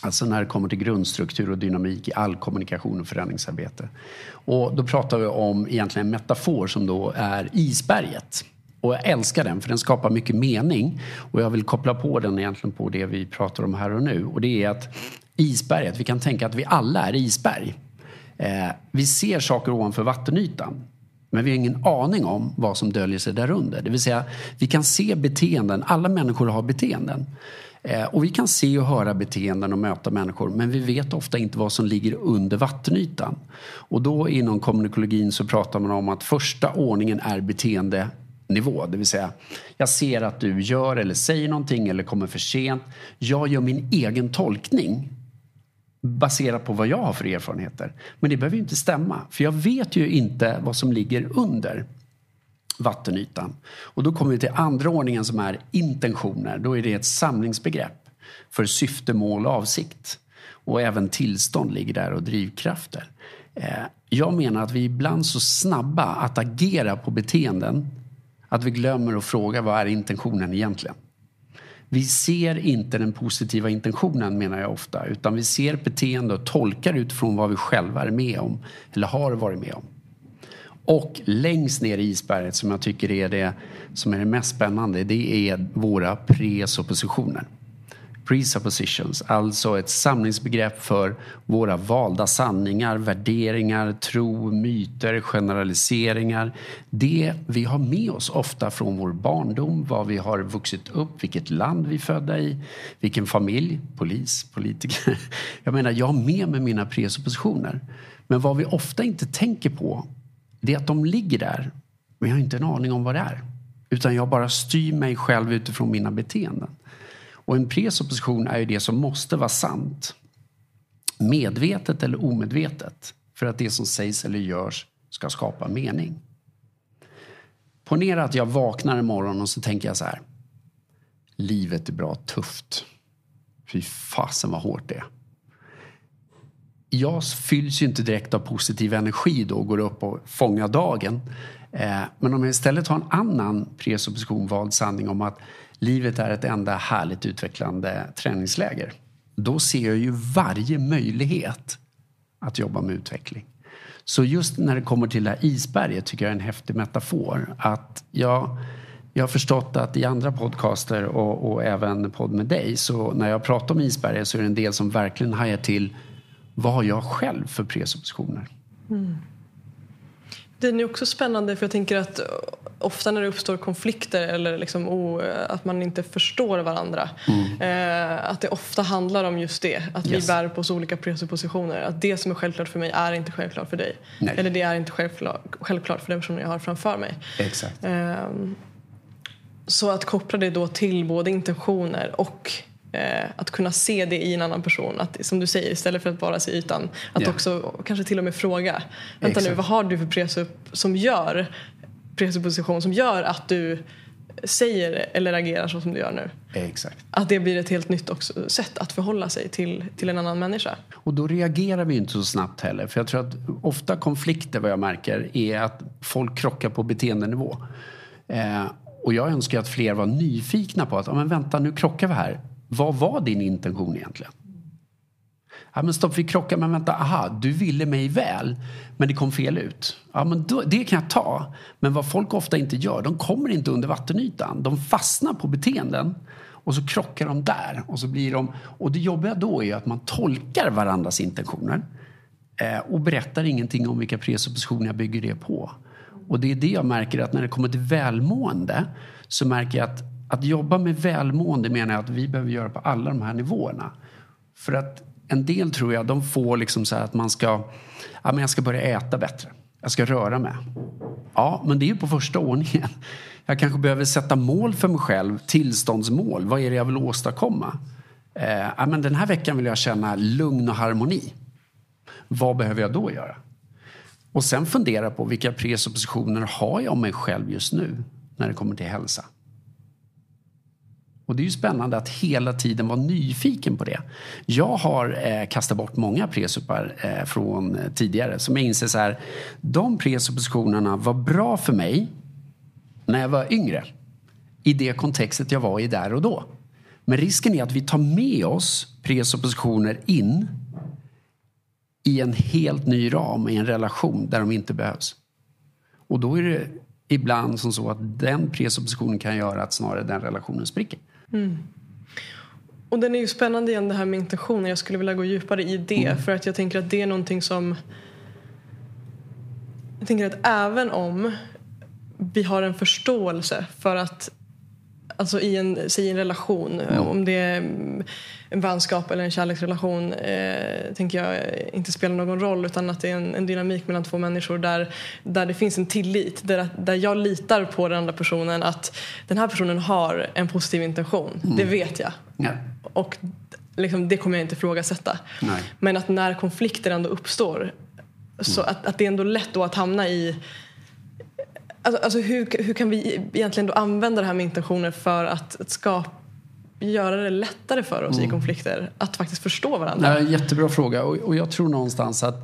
Alltså när det kommer till grundstruktur och dynamik i all kommunikation och förändringsarbete. Och då pratar vi om egentligen en metafor som då är isberget. Och jag älskar den för den skapar mycket mening. Och jag vill koppla på den egentligen på det vi pratar om här och nu. Och det är att isberget, vi kan tänka att vi alla är isberg. Eh, vi ser saker ovanför vattenytan. Men vi har ingen aning om vad som döljer sig där under. Det vill säga, vi kan se beteenden. Alla människor har beteenden. Eh, och vi kan se och höra beteenden och möta människor men vi vet ofta inte vad som ligger under vattenytan. Och då inom kommunikologin så pratar man om att första ordningen är beteendenivå. Det vill säga, jag ser att du gör eller säger någonting eller kommer för sent. Jag gör min egen tolkning baserat på vad jag har för erfarenheter. Men det behöver ju inte stämma, för jag vet ju inte vad som ligger under vattenytan. Och då kommer vi till andra ordningen som är intentioner. Då är det ett samlingsbegrepp för syfte, mål och avsikt. Och även tillstånd ligger där och drivkrafter. Eh, jag menar att vi är ibland så snabba att agera på beteenden att vi glömmer att fråga vad är intentionen egentligen. Vi ser inte den positiva intentionen menar jag ofta utan vi ser beteende och tolkar utifrån vad vi själva är med om eller har varit med om. Och längst ner i isberget som jag tycker är det som är det mest spännande det är våra presuppositioner. Presuppositions, alltså ett samlingsbegrepp för våra valda sanningar, värderingar, tro, myter, generaliseringar. Det vi har med oss ofta från vår barndom, vad vi har vuxit upp, vilket land vi är födda i, vilken familj, polis, politiker. Jag menar, jag har med mig mina presuppositioner. Men vad vi ofta inte tänker på det är att de ligger där, men jag har inte en aning om vad det är. Utan jag bara styr mig själv utifrån mina beteenden. Och en presupposition är ju det som måste vara sant. Medvetet eller omedvetet. För att det som sägs eller görs ska skapa mening. Ponera att jag vaknar en morgon och så tänker jag så här. Livet är bra tufft. Fy fasen vad hårt det är. Jag fylls ju inte direkt av positiv energi då och går upp och fångar dagen. Eh, men om jag istället har en annan presupposition, vald sanning om att livet är ett enda härligt utvecklande träningsläger. Då ser jag ju varje möjlighet att jobba med utveckling. Så just när det kommer till det här isberget tycker jag är en häftig metafor. Att jag, jag har förstått att i andra podcaster och, och även podd med dig så när jag pratar om isberget så är det en del som verkligen hajar till vad har jag själv för presuppositioner? Mm. Den är också spännande för jag tänker att eh, ofta när det uppstår konflikter eller liksom, o- att man inte förstår varandra eh, att det ofta handlar om just det, att Yes. vi bär på oss olika presuppositioner. Att det som är självklart för mig är inte självklart för dig. Nej. Eller det är inte självklart, självklart för den personen jag har framför mig. Exakt. Ehm, Så att koppla det då till både intentioner och eh, att kunna se det i en annan person. Att, som du säger, istället för att bara se ytan. Att Ja. också kanske till och med fråga. Vänta nu, Exakt. vad har du för presupp som gör presupposition som gör att du säger eller agerar så som du gör nu? Exakt. Att det blir ett helt nytt också, sätt att förhålla sig till, till en annan människa. Och då reagerar vi inte så snabbt heller. För jag tror att ofta konflikter, vad jag märker, är att folk krockar på beteendenivå. Eh, och jag önskar att fler var nyfikna på att, ja men vänta nu krockar vi här. Vad var din intention egentligen? Ja men stopp, vi krockar, men vänta, aha, du ville mig väl, men det kom fel ut. Ja men då, det kan jag ta. Men vad folk ofta inte gör, de kommer inte under vattenytan. De fastnar på beteenden och så krockar de där. Och, så blir de, och det jobbiga då är att man tolkar varandras intentioner eh, och berättar ingenting om vilka presuppositioner jag bygger det på. Och det är det jag märker att när det kommer till välmående så märker jag att att jobba med välmående menar jag att vi behöver göra på alla de här nivåerna. För att en del tror jag, de får liksom så här att man ska, ja men jag ska börja äta bättre. Jag ska röra mig. Ja, men det är ju på första ordningen. Jag kanske behöver sätta mål för mig själv, tillståndsmål. Vad är det jag vill åstadkomma? Eh, ja, men den här veckan vill jag känna lugn och harmoni. Vad behöver jag då göra? Och sen fundera på vilka presuppositioner har jag om mig själv just nu när det kommer till hälsa. Och det är ju spännande att hela tiden vara nyfiken på det. Jag har eh, kastat bort många presupar eh, från tidigare som jag inser så här. De presuppositionerna var bra för mig när jag var yngre. I det kontextet jag var i där och då. Men risken är att vi tar med oss presuppositioner in i en helt ny ram, i en relation där de inte behövs. Och då är det ibland som så att den presuppositionen kan göra att snarare den relationen spricker. Mm. Och den är ju spännande igen det här med intentioner. Jag skulle vilja gå djupare i det mm. för att jag tänker att det är någonting som jag tänker att även om vi har en förståelse för att Alltså i en, säg en relation, mm. om det är en vänskap eller en kärleksrelation eh, tänker jag inte spelar någon roll utan att det är en, en, dynamik mellan två människor där, där det finns en tillit, där, där jag litar på den andra personen att den här personen har en positiv intention, mm. det vet jag. Ja. Och liksom, det kommer jag inte ifrågasätta. Nej. Men att när konflikter ändå uppstår så mm. att, att det är ändå lätt då att hamna i Alltså, alltså hur, hur kan vi egentligen då använda det här med intentioner för att, att skapa göra det lättare för oss mm. i konflikter att faktiskt förstå varandra? Ja, jättebra fråga och, och jag tror någonstans att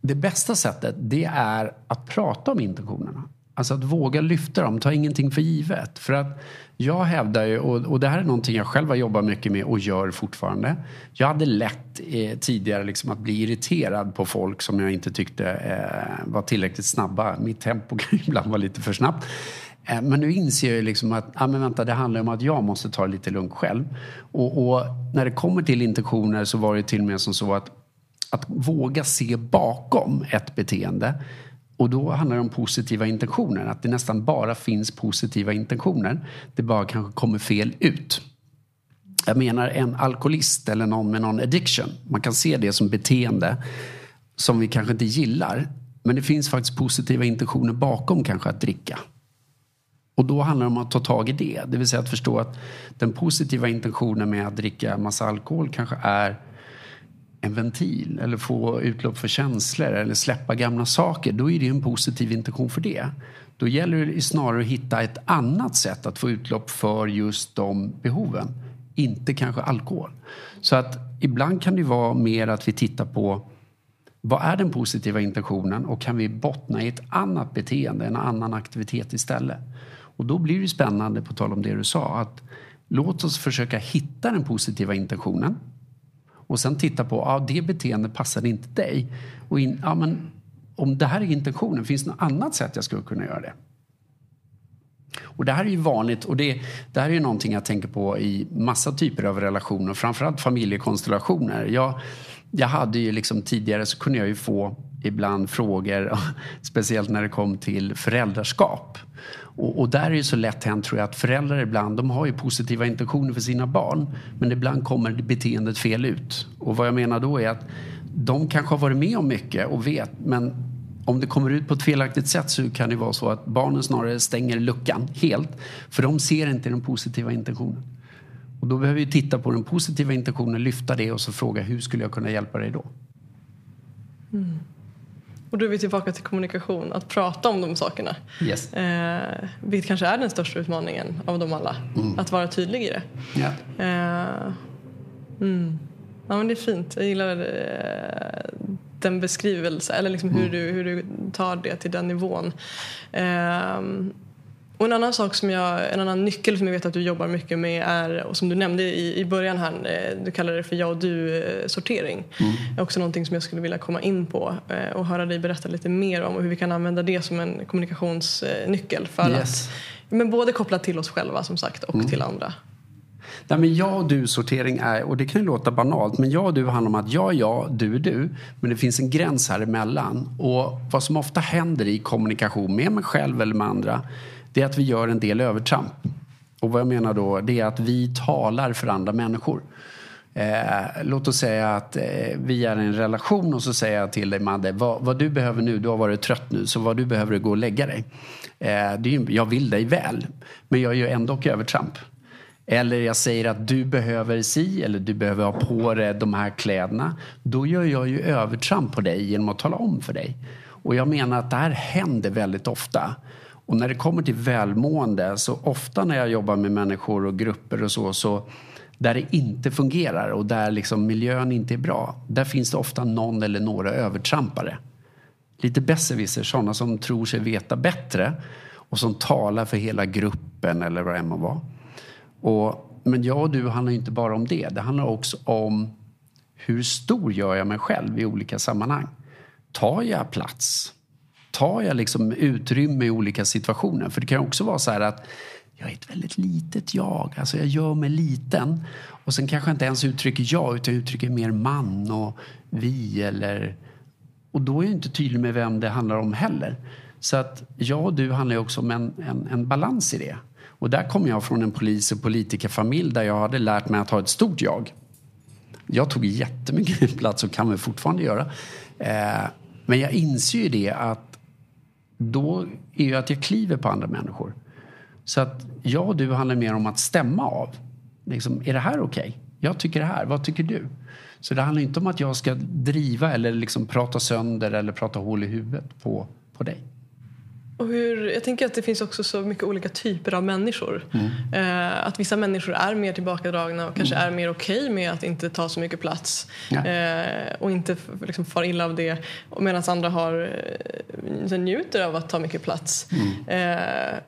det bästa sättet det är att prata om intentionerna. Alltså att våga lyfta dem, ta ingenting för givet. För att jag hävdar ju, och, och det här är någonting jag själv har jobbat mycket med och gör fortfarande. Jag hade lätt eh, tidigare liksom att bli irriterad på folk som jag inte tyckte eh, var tillräckligt snabba. Mitt tempo kan ibland vara lite för snabbt. Eh, men nu inser jag ju liksom att ah, men vänta, det handlar om att jag måste ta det lite lugnt själv. Och, och när det kommer till intentioner så var det till och med som så att att våga se bakom ett beteende och då handlar det om positiva intentioner, att det nästan bara finns positiva intentioner. Det bara kanske kommer fel ut. Jag menar en alkoholist eller någon med någon addiction. Man kan se det som beteende som vi kanske inte gillar. Men det finns faktiskt positiva intentioner bakom kanske att dricka. Och då handlar det om att ta tag i det. Det vill säga att förstå att den positiva intentionen med att dricka massa alkohol kanske är en ventil eller få utlopp för känslor eller släppa gamla saker, då är det en positiv intention för det. Då gäller det snarare att hitta ett annat sätt att få utlopp för just de behoven. Inte kanske alkohol. Så att ibland kan det vara mer att vi tittar på vad är den positiva intentionen och kan vi bottna i ett annat beteende, en annan aktivitet istället? Och då blir det spännande, på tal om det du sa, att låt oss försöka hitta den positiva intentionen och sen titta på, ja det beteendet passar inte dig. Och in, ah, men, om det här är intentionen, finns det något annat sätt jag skulle kunna göra det? Och det här är ju vanligt och det, det här är ju någonting jag tänker på i massa typer av relationer, framförallt familjekonstellationer. Jag, jag hade ju liksom tidigare så kunde jag ju få ibland frågor, speciellt när det kom till föräldraskap. Och, och, där är det så lätt hänt tror jag att föräldrar ibland, de har ju positiva intentioner för sina barn. Men ibland kommer beteendet fel ut. Och vad jag menar då är att de kanske har varit med om mycket och vet, men om det kommer ut på ett felaktigt sätt så kan det vara så att barnen snarare stänger luckan helt. För de ser inte den positiva intentionen. Och då behöver vi titta på den positiva intentionen, lyfta det och så fråga hur skulle jag kunna hjälpa dig då? Mm. Och då är vi tillbaka till kommunikation, att prata om de sakerna. Yes. Eh, vilket kanske är den största utmaningen av dem alla. Mm. Att vara tydlig i det. Yeah. Eh, mm. Ja men det är fint. Jag gillar eh, den beskrivelse, eller liksom hur, mm. du, hur du tar det till den nivån. Eh, och en annan sak som jag, en annan nyckel som jag vet att du jobbar mycket med är, och som du nämnde i, i början här, eh, du kallar det för jag och du-sortering. Mm. är också någonting som jag skulle vilja komma in på eh, och höra dig berätta lite mer om och hur vi kan använda det som en kommunikationsnyckel för yes. att, men både kopplat till oss själva som sagt och mm. till andra. Nej, men jag och du-sortering är, och det kan ju låta banalt, men jag och du handlar om att jag är jag, du är du. Men det finns en gräns här emellan. Och vad som ofta händer i kommunikation med mig själv eller med andra det är att vi gör en del övertramp. Och vad jag menar då, det är att vi talar för andra människor. Eh, låt oss säga att eh, vi är i en relation och så säger jag till dig Madde, vad, vad, du behöver nu, du har varit trött nu, så vad du behöver är gå och lägga dig. Eh, det är, jag vill dig väl, men jag gör ändå övertramp. Eller jag säger att du behöver si eller du behöver ha på dig de här kläderna. Då gör jag ju övertramp på dig genom att tala om för dig. Och jag menar att det här händer väldigt ofta. Och när det kommer till välmående så ofta när jag jobbar med människor och grupper och så, så där det inte fungerar och där liksom miljön inte är bra, där finns det ofta någon eller några övertrampare. Lite besserwisser, sådana som tror sig veta bättre och som talar för hela gruppen eller vad det än må vara. Och, men jag och du handlar inte bara om det. Det handlar också om hur stor gör jag mig själv i olika sammanhang. Tar jag plats? Tar jag liksom utrymme i olika situationer? För det kan också vara så här att jag är ett väldigt litet jag. Alltså jag gör mig liten. Och sen kanske jag inte ens uttrycker jag utan jag uttrycker mer man och vi eller... Och då är jag inte tydlig med vem det handlar om heller. Så att jag och du handlar ju också om en, en, en balans i det. Och där kommer jag från en polis och politikerfamilj där jag hade lärt mig att ha ett stort jag. Jag tog jättemycket plats och kan väl fortfarande göra. Eh, men jag inser ju det att då är ju att jag kliver på andra människor. Så att jag och du handlar mer om att stämma av. Liksom, är det här okej? Okay? Jag tycker det här. Vad tycker du? Så det handlar inte om att jag ska driva eller liksom prata sönder eller prata hål i huvudet på, på dig. Och hur, jag tänker att det finns också så mycket olika typer av människor. Mm. Eh, att vissa människor är mer tillbakadragna och kanske mm. är mer okej okay med att inte ta så mycket plats. Ja. Eh, och inte liksom, far illa av det. Medan andra har, eh, njuter av att ta mycket plats. Mm.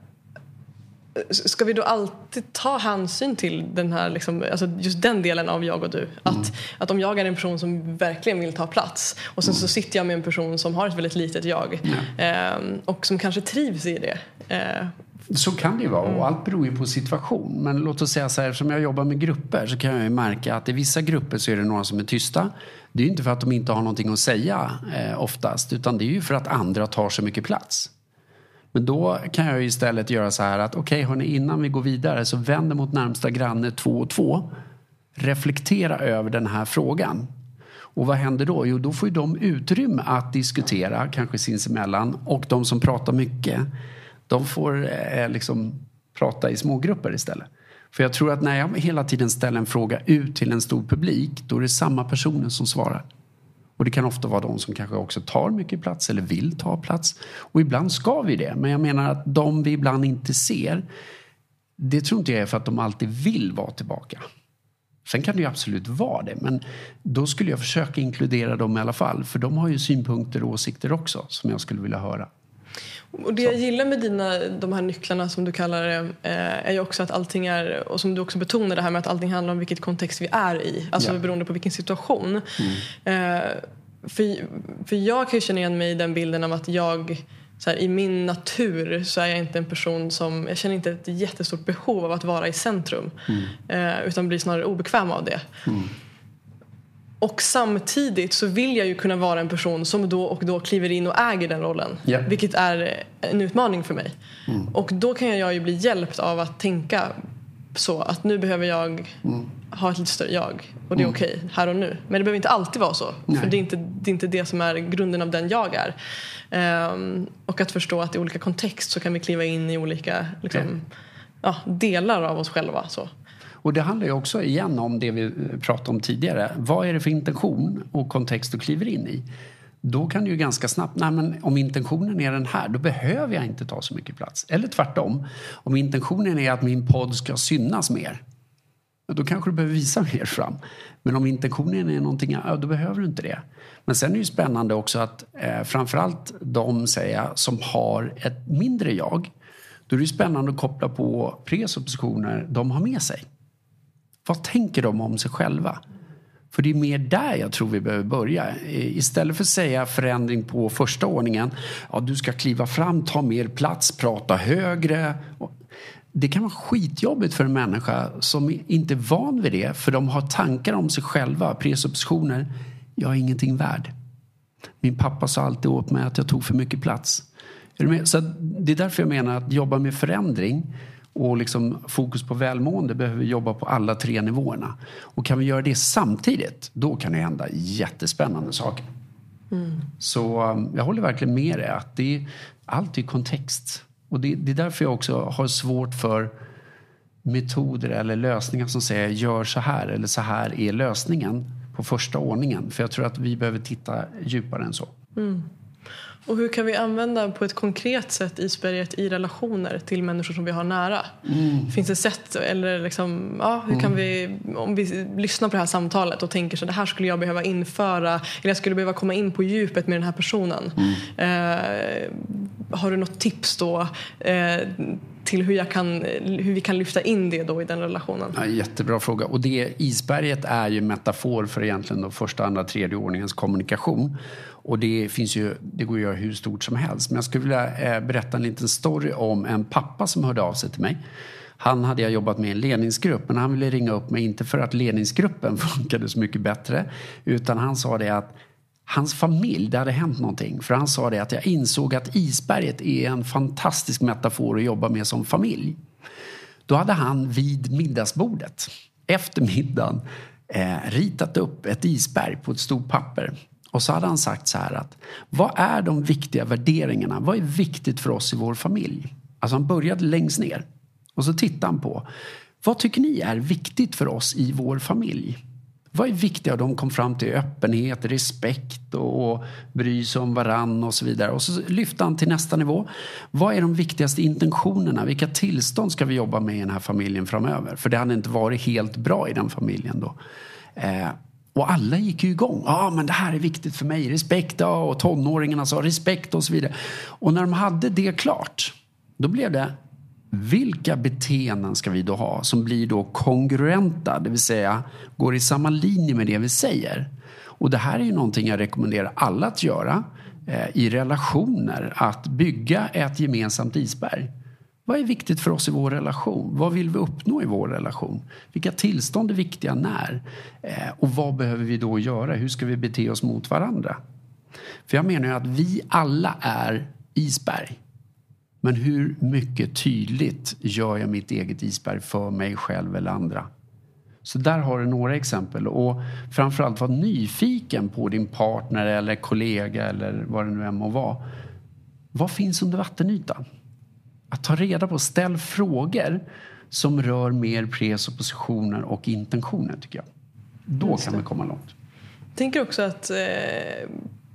Ska vi då alltid ta hänsyn till den här, liksom, alltså just den delen av jag och du? Att, mm. att om jag är en person som verkligen vill ta plats och sen mm. så sitter jag med en person som har ett väldigt litet jag eh, och som kanske trivs i det. Eh, så kan det ju vara och mm. allt beror ju på situation. Men låt oss säga så här, som jag jobbar med grupper så kan jag ju märka att i vissa grupper så är det några som är tysta. Det är ju inte för att de inte har någonting att säga eh, oftast utan det är ju för att andra tar så mycket plats. Men då kan jag istället göra så här att okej okay, innan vi går vidare så vänder mot närmsta granne två och två. Reflektera över den här frågan. Och vad händer då? Jo, då får ju de utrymme att diskutera, kanske sinsemellan. Och de som pratar mycket, de får eh, liksom prata i smågrupper istället. För jag tror att när jag hela tiden ställer en fråga ut till en stor publik, då är det samma personer som svarar. Och det kan ofta vara de som kanske också tar mycket plats eller vill ta plats. Och ibland ska vi det. Men jag menar att de vi ibland inte ser, det tror inte jag är för att de alltid vill vara tillbaka. Sen kan det ju absolut vara det, men då skulle jag försöka inkludera dem i alla fall. För de har ju synpunkter och åsikter också som jag skulle vilja höra. Och det jag gillar med dina, de här nycklarna som du kallar det eh, är ju också att allting är, och som du också betonar det här med att allting handlar om vilket kontext vi är i. Alltså ja. beroende på vilken situation. Mm. Eh, för, för jag kan ju känna igen mig i den bilden av att jag så här, i min natur så är jag inte en person som, jag känner inte ett jättestort behov av att vara i centrum. Mm. Eh, utan blir snarare obekväm av det. Mm. Och samtidigt så vill jag ju kunna vara en person som då och då kliver in och äger den rollen. Yeah. Vilket är en utmaning för mig. Mm. Och då kan jag ju bli hjälpt av att tänka så att nu behöver jag mm. ha ett lite större jag. Och det är mm. okej okay, här och nu. Men det behöver inte alltid vara så. Nej. För det är, inte, det är inte det som är grunden av den jag är. Um, och att förstå att i olika kontext så kan vi kliva in i olika liksom, ja, delar av oss själva. Så. Och det handlar ju också igen om det vi eh, pratade om tidigare. Vad är det för intention och kontext du kliver in i? Då kan du ju ganska snabbt, nej men om intentionen är den här, då behöver jag inte ta så mycket plats. Eller tvärtom, om intentionen är att min podd ska synas mer, då kanske du behöver visa mer fram. Men om intentionen är någonting annat, då behöver du inte det. Men sen är det ju spännande också att eh, framförallt de, säger jag, som har ett mindre jag, då är det ju spännande att koppla på presuppositioner de har med sig. Vad tänker de om sig själva? För det är mer där jag tror vi behöver börja. Istället för att säga förändring på första ordningen. Ja, du ska kliva fram, ta mer plats, prata högre. Det kan vara skitjobbigt för en människa som inte är van vid det. För de har tankar om sig själva, presuppositioner. Jag är ingenting värd. Min pappa sa alltid åt mig att jag tog för mycket plats. Så det är därför jag menar att jobba med förändring och liksom fokus på välmående behöver vi jobba på alla tre nivåerna. Och kan vi göra det samtidigt, då kan det hända jättespännande saker. Så um, jag håller verkligen med dig att det är alltid kontext. Och det, det är därför jag också har svårt för metoder eller lösningar som säger gör så här eller så här är lösningen på första ordningen. För jag tror att vi behöver titta djupare än så. Och hur kan vi använda på ett konkret sätt isberget i relationer till människor som vi har nära? Finns det sätt, eller liksom, ja, hur kan vi, om vi lyssnar på det här samtalet och tänker så det här skulle jag behöva införa, eller jag skulle behöva komma in på djupet med den här personen. Eh, har du något tips då eh, till hur, jag kan, hur vi kan lyfta in det då i den relationen? Ja, jättebra fråga. Och det, isberget är ju metafor för egentligen då första, andra, tredje ordningens kommunikation. Och det, finns ju, det går att göra hur stort som helst. Men jag skulle vilja eh, berätta en liten story om en pappa som hörde av sig till mig. Han hade jag jobbat med i en ledningsgrupp men han ville ringa upp mig inte för att ledningsgruppen funkade så mycket bättre utan han sa det att hans familj, det hade hänt någonting. För han sa det att jag insåg att isberget är en fantastisk metafor att jobba med som familj. Då hade han vid middagsbordet efter middagen eh, ritat upp ett isberg på ett stort papper. Och så hade han sagt så här att vad är de viktiga värderingarna? Vad är viktigt för oss i vår familj? Alltså han började längst ner. Och så tittade han på vad tycker ni är viktigt för oss i vår familj? Vad är viktigt? Och de kom fram till öppenhet, respekt och, bry sig om varann och så vidare. Och så lyfte han till nästa nivå. Vad är de viktigaste intentionerna? Vilka tillstånd ska vi jobba med i den här familjen framöver? För det hade inte varit helt bra i den familjen då. Eh, och alla gick ju igång. Ja, ah, men det här är viktigt för mig. Respekt, ja. Och tonåringarna sa respekt och så vidare. Och när de hade det klart, då blev det vilka beteenden ska vi då ha som blir då kongruenta, det vill säga går i samma linje med det vi säger? Och det här är ju någonting jag rekommenderar alla att göra eh, i relationer, att bygga ett gemensamt isberg. Vad är viktigt för oss i vår relation? Vad vill vi uppnå i vår relation? Vilka tillstånd är viktiga när? Eh, och vad behöver vi då göra? Hur ska vi bete oss mot varandra? För jag menar ju att vi alla är isberg. Men hur mycket tydligt gör jag mitt eget isberg för mig själv eller andra? Så där har du några exempel. Och framförallt var nyfiken på din partner eller kollega eller vad det nu än må vara. Vad finns under vattenytan? Att ta reda på, ställ frågor som rör mer presuppositioner och intentioner tycker jag. Då kan vi komma långt. Jag tänker också att eh,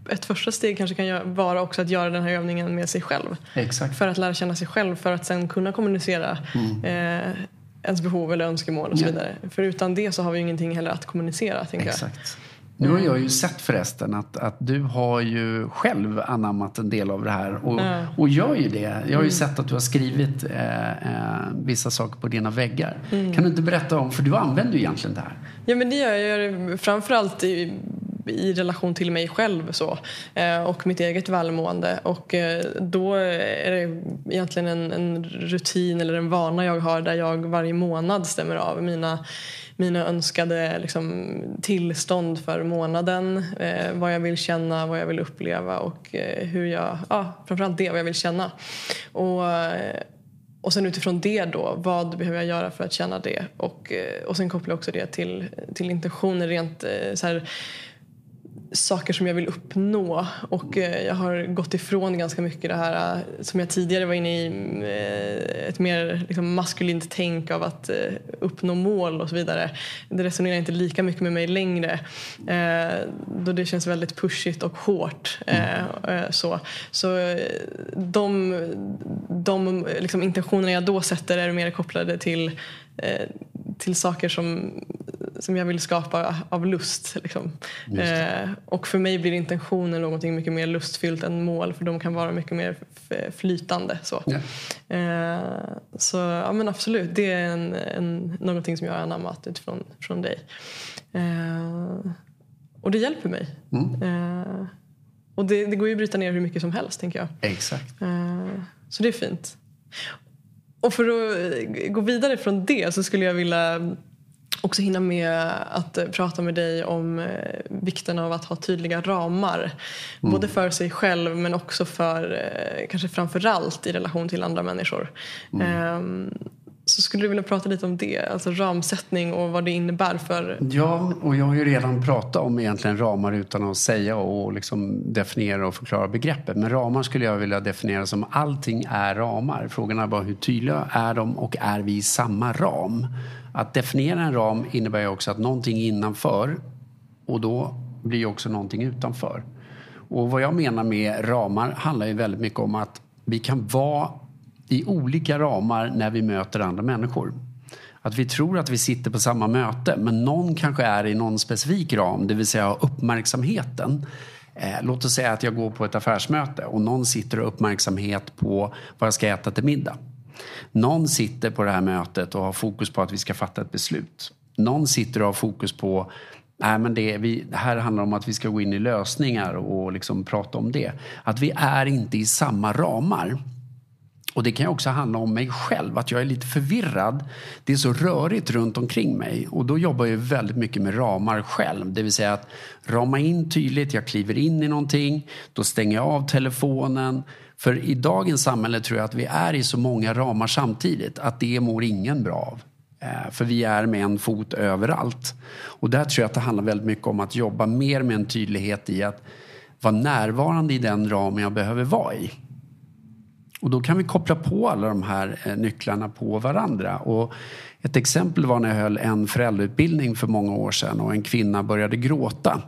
ett första steg kanske kan vara också att göra den här övningen med sig själv. Exakt. För att lära känna sig själv för att sen kunna kommunicera eh, ens behov eller önskemål och så Mm. Ja. vidare. För utan det så har vi ju ingenting heller att kommunicera. Tänker jag. Nu har jag ju sett förresten att, att du har ju själv anammat en del av det här och, Ja. och gör ju det. Jag har ju sett att du har skrivit eh, eh, vissa saker på dina väggar. Kan du inte berätta om, för du använder ju egentligen det här. Ja men det gör jag framförallt i, i relation till mig själv så, eh, och mitt eget välmående. Och eh, då är det egentligen en, en rutin eller en vana jag har där jag varje månad stämmer av mina, mina önskade liksom, tillstånd för månaden. Eh, vad jag vill känna, vad jag vill uppleva och eh, hur jag, ja, framförallt det, vad jag vill känna. Och, eh, och sen utifrån det då, vad behöver jag göra för att känna det? Och, eh, och sen kopplar jag också det till, till intentioner rent eh, så här, saker som jag vill uppnå. Och eh, jag har gått ifrån ganska mycket det här eh, som jag tidigare var inne i, eh, ett mer liksom, maskulint tänk av att uppnå mål och så vidare. Det resonerar inte lika mycket med mig längre. Då det känns väldigt pushigt och hårt. Så så de, de liksom, intentionerna jag då sätter är mer kopplade till till saker som, som jag vill skapa av lust. Liksom. Eh, och för mig blir intentioner någonting mycket mer lustfyllt än mål för de kan vara mycket mer flytande. Så, Ja. eh, så ja, men absolut, det är en, en, någonting som jag har anammat utifrån från dig. Eh, och det hjälper mig. Eh, och det, det går ju att bryta ner hur mycket som helst tänker jag. Exakt. Eh, Så det är fint. Och för att gå vidare från det så skulle jag vilja också hinna med att eh, prata med dig om eh, vikten av att ha tydliga ramar. Både för sig själv men också för, eh, kanske framförallt i relation till andra människor. Ehm, så skulle du vilja prata lite om det, alltså ramsättning och vad det innebär för... Ja, och jag har ju redan pratat om egentligen ramar utan att säga och liksom definiera och förklara begreppet. Men ramar skulle jag vilja definiera som allting är ramar. Frågan är bara hur tydliga är de och är vi i samma ram? Att definiera en ram innebär ju också att någonting är innanför och då blir också någonting utanför. Och vad jag menar med ramar handlar ju väldigt mycket om att vi kan vara i olika ramar när vi möter andra människor. Att vi tror att vi sitter på samma möte men någon kanske är i någon specifik ram, det vill säga uppmärksamheten. Eh, låt oss säga att jag går på ett affärsmöte och någon sitter och har uppmärksamhet på vad jag ska äta till middag. Någon sitter på det här mötet och har fokus på att vi ska fatta ett beslut. Någon sitter och har fokus på Nej, men det, vi, här handlar om att vi ska gå in i lösningar och liksom prata om det. Att vi är inte i samma ramar. Och det kan också handla om mig själv, att jag är lite förvirrad. Det är så rörigt runt omkring mig och då jobbar jag väldigt mycket med ramar själv. Det vill säga att rama in tydligt, jag kliver in i någonting, då stänger jag av telefonen. För i dagens samhälle tror jag att vi är i så många ramar samtidigt att det mår ingen bra av. Eh, för vi är med en fot överallt. Och där tror jag att det handlar väldigt mycket om att jobba mer med en tydlighet i att vara närvarande i den ram jag behöver vara i. Och då kan vi koppla på alla de här eh, nycklarna på varandra. Och ett exempel var när jag höll en föräldrautbildning för många år sedan och en kvinna började gråta.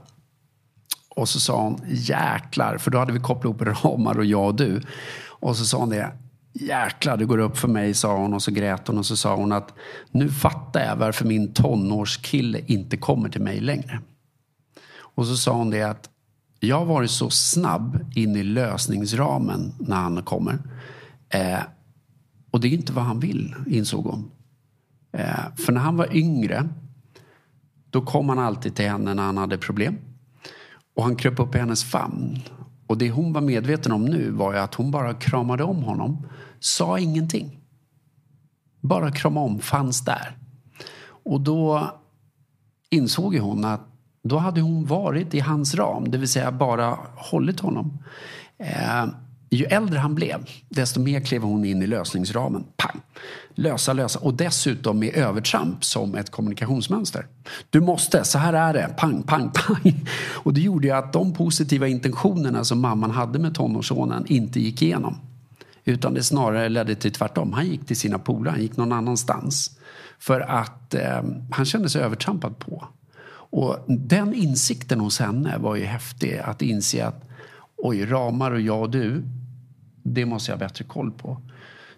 Och så sa hon jäklar, för då hade vi kopplat ihop ramar och jag och du. Och så sa hon det, jäklar det går upp för mig, sa hon och så grät hon och så sa hon att nu fattar jag varför min tonårskille inte kommer till mig längre. Och så sa hon det att jag har varit så snabb in i lösningsramen när han kommer. Eh, och det är inte vad han vill, insåg hon. Eh, för när han var yngre, då kom han alltid till henne när han hade problem. Och han kröp upp i hennes famn. Och det hon var medveten om nu var att hon bara kramade om honom, sa ingenting. Bara krama om, fanns där. Och då insåg hon att då hade hon varit i hans ram, det vill säga bara hållit honom. Eh, ju äldre han blev, desto mer klev hon in i lösningsramen. Pang! Lösa, lösa. Och dessutom med övertramp som ett kommunikationsmönster. Du måste, så här är det. Pang, pang, pang. Och det gjorde ju att de positiva intentionerna som mamman hade med tonårssonen inte gick igenom. Utan det snarare ledde till tvärtom. Han gick till sina polare, han gick någon annanstans. För att eh, han kände sig övertrampad på. Och den insikten hos henne var ju häftig. Att inse att oj, ramar och jag och du, det måste jag ha bättre koll på.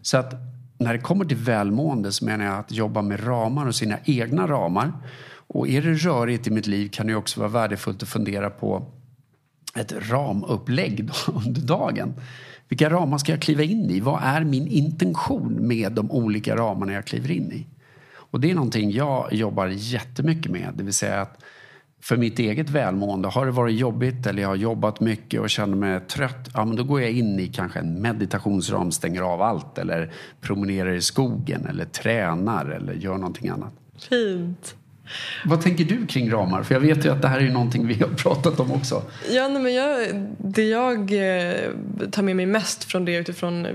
Så att när det kommer till välmående så menar jag att jobba med ramar och sina egna ramar. Och är det rörigt i mitt liv kan det också vara värdefullt att fundera på ett ramupplägg under dagen. Vilka ramar ska jag kliva in i? Vad är min intention med de olika ramarna jag kliver in i? Och det är någonting jag jobbar jättemycket med. Det vill säga att för mitt eget välmående, har det varit jobbigt eller jag har jobbat mycket och känner mig trött, ja men då går jag in i kanske en meditationsram, stänger av allt eller promenerar i skogen eller tränar eller gör någonting annat. Fint. Vad tänker du kring ramar? För jag vet ju att det här är någonting vi har pratat om också. Ja, nej, men jag, det jag eh, tar med mig mest från det utifrån